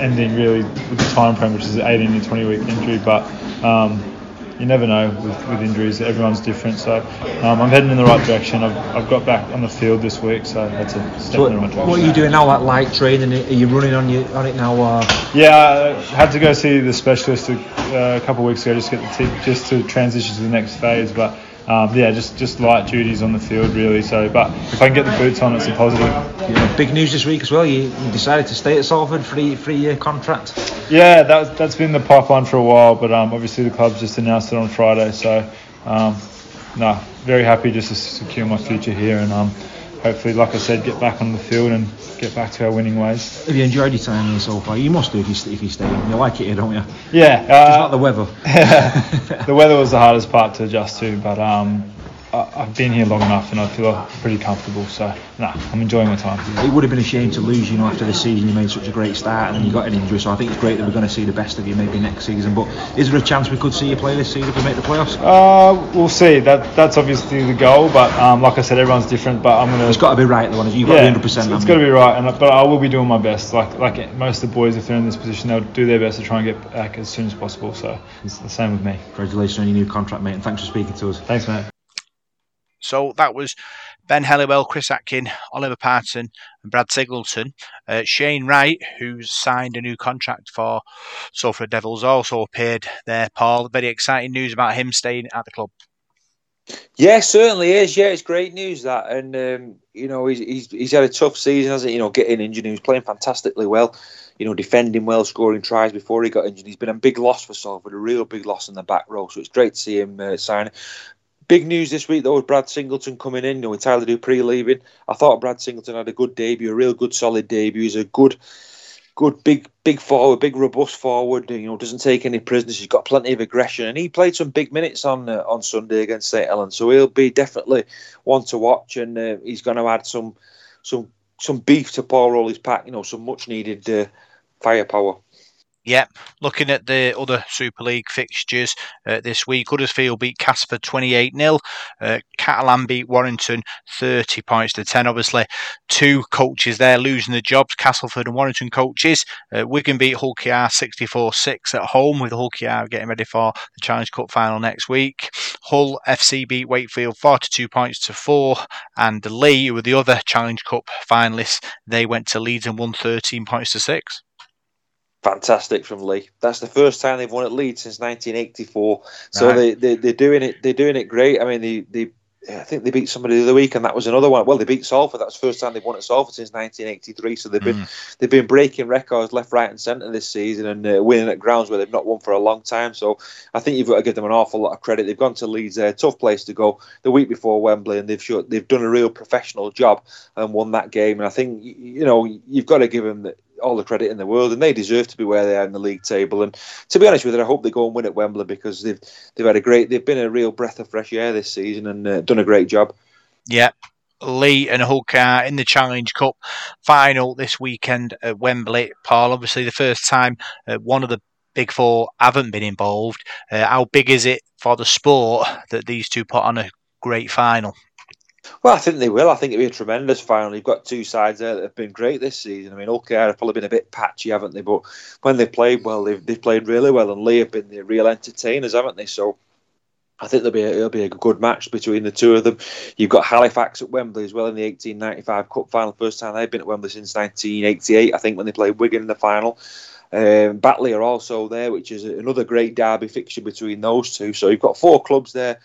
ending really with the time frame, which is an 18 to 20 week injury, but. Um, you never know with, with injuries. Everyone's different. So um, I'm heading in the right direction. I've, I've got back on the field this week, so that's a step so in the right direction. What are you doing now? That light training? Are you running on you on it now? Uh... Yeah, I had to go see the specialist a, uh, a couple of weeks ago just to get the t- just to transition to the next phase, but um, yeah, just just light duties on the field really. So, but if I can get the boots on, it's a positive. Yeah, big news this week as well. You, decided to stay at Salford for a three year contract. Yeah, that's that's been the pipeline for a while, but um, obviously the club's just announced it on Friday. So, um, no, very happy just to secure my future here and um, hopefully, like I said, get back on the field and get back to our winning ways. Have you enjoyed your time here so far? You must do if you, if you stay. You like it here, don't you? Yeah. Uh, it's not the weather. the weather was the hardest part to adjust to, but um, I've been here long enough and I feel pretty comfortable. So, nah, I'm enjoying my time. It would have been a shame to lose, you know, after the season. You made such a great start and then you got an injury. So I think it's great that we're going to see the best of you maybe next season. But is there a chance we could see you play this season if we make the playoffs? Uh, we'll see. That that's obviously the goal. But um, like I said, everyone's different. But I'm gonna. It's got to be right. The one you've got yeah, 100. percent It's got to be right. And but I will be doing my best. Like like most of the boys, if they're in this position, they'll do their best to try and get back as soon as possible. So it's the same with me. Congratulations on your new contract, mate, and thanks for speaking to us. Thanks, mate. So that was Ben Helliwell, Chris Atkin, Oliver Parton, and Brad Singleton. Uh, Shane Wright, who's signed a new contract for Salford Devils, also appeared there, Paul. Very exciting news about him staying at the club. Yeah, certainly is. Yeah, it's great news that, and um, you know he's, he's he's had a tough season, hasn't he? You know, getting injured, he was playing fantastically well. You know, defending well, scoring tries before he got injured. He's been a big loss for Salford, a real big loss in the back row. So it's great to see him uh, sign. Big news this week though with Brad Singleton coming in, you know, with Tyler Dupree leaving. I thought Brad Singleton had a good debut, a real good solid debut. He's a good good big big forward, big robust forward. You know, doesn't take any prisoners. He's got plenty of aggression, and he played some big minutes on uh, on Sunday against St Helens. So he'll be definitely one to watch, and uh, he's going to add some some some beef to Paul Rowley's pack. You know, some much needed uh, firepower. Yep. Looking at the other Super League fixtures uh, this week, Huddersfield beat Casper 28 0. Uh, Catalan beat Warrington 30 points to 10. Obviously, two coaches there losing the jobs Castleford and Warrington coaches. Uh, Wigan beat Hull KR 64 6 at home, with Hull KR getting ready for the Challenge Cup final next week. Hull FC beat Wakefield 42 points to 4. And Leigh, who were the other Challenge Cup finalists, they went to Leeds and won 13 points to 6 fantastic from Leigh. That's the first time they've won at Leeds since 1984. So right. they, they they're doing it. They're doing it great. I mean, they they. I think they beat somebody the other week, and that was another one. Well, they beat Salford. That's the first time they've won at Salford since 1983. So they've been mm. they've been breaking records left, right, and centre this season, and uh, winning at grounds where they've not won for a long time. So I think you've got to give them an awful lot of credit. They've gone to Leeds, a tough place to go, the week before Wembley, and they've showed, they've done a real professional job and won that game. And I think you know you've got to give them all the credit in the world, and they deserve to be where they are in the league table. And to be honest with you, I hope they go and win at Wembley because they've they've had a great, they've been a real breath of fresh air this season and uh, done a great job. Yeah. Leigh and Hull KR in the Challenge Cup final this weekend at Wembley. Paul, obviously the first time uh, one of the big four haven't been involved. Uh, how big is it for the sport that these two put on a great final? Well, I think they will. I think it'll be a tremendous final. You've got two sides there that have been great this season. I mean, OKR have probably been a bit patchy, haven't they? But when they played well, they've, they've played really well, and Leigh have been the real entertainers, haven't they? So I think there'll be a, it'll be a good match between the two of them. You've got Halifax at Wembley as well in the 1895 Cup final. First time they've been at Wembley since 1988, I think, when they played Wigan in the final. Um, Batley are also there, which is another great derby fixture between those two. So you've got four clubs there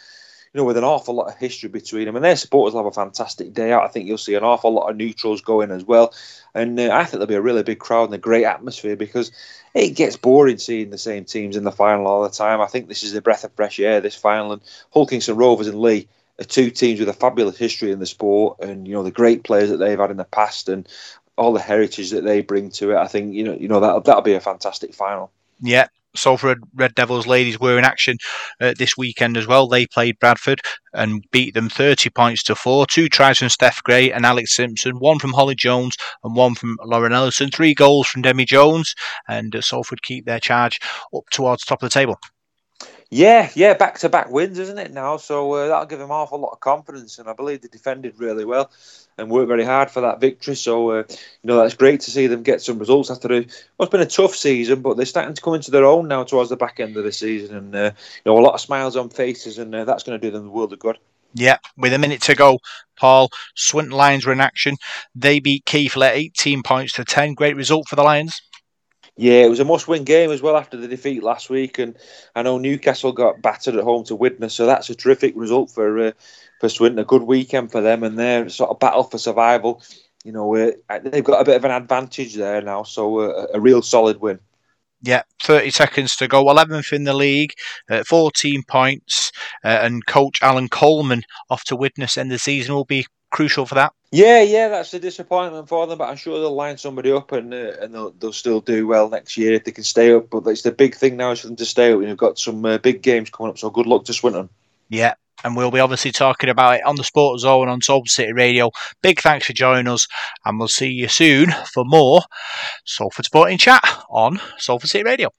you know, with an awful lot of history between them. And their supporters will have a fantastic day out. I think you'll see an awful lot of neutrals going as well. And uh, I think there'll be a really big crowd and a great atmosphere because it gets boring seeing the same teams in the final all the time. I think this is a breath of fresh air, this final. And Hull Kingston Rovers and Leigh are two teams with a fabulous history in the sport and, you know, the great players that they've had in the past and all the heritage that they bring to it. I think, you know, you know that that'll be a fantastic final. Yeah, Salford Red Devils ladies were in action uh, this weekend as well. They played Bradford and beat them 30 points to four. Two tries from Steph Gray and Alex Simpson, one from Holly Jones and one from Lauren Ellison. Three goals from Demi Jones, and uh, Salford keep their charge up towards top of the table. Yeah, yeah, back to back wins, isn't it now? So uh, that'll give them an awful lot of confidence, and I believe they defended really well and worked very hard for that victory. So uh, you know that's great to see them get some results after a, well, it's been a tough season, but they're starting to come into their own now towards the back end of the season, and uh, you know a lot of smiles on faces, and uh, that's going to do them the world of good. Yeah, with a minute to go, Paul, Swinton Lions were in action. They beat Keighley 18 points to 10. Great result for the Lions. Yeah, it was a must-win game as well after the defeat last week, and I know Newcastle got battered at home to Widnes, so that's a terrific result for uh, for Swinton. A good weekend for them, and their sort of battle for survival. You know, uh, they've got a bit of an advantage there now, so uh, a real solid win. Yeah, 30 seconds to go. 11th in the league, uh, 14 points, uh, and coach Alan Coleman off to Widnes end the season will be crucial for that. Yeah, yeah, that's a disappointment for them, but I'm sure they'll line somebody up and uh, and they'll, they'll still do well next year if they can stay up. But it's the big thing now is for them to stay up. We've got some uh, big games coming up, so good luck to Swinton. Yeah, and we'll be obviously talking about it on the Sport Zone on Salford City Radio. Big thanks for joining us, and we'll see you soon for more Salford Sporting Chat on Salford City Radio.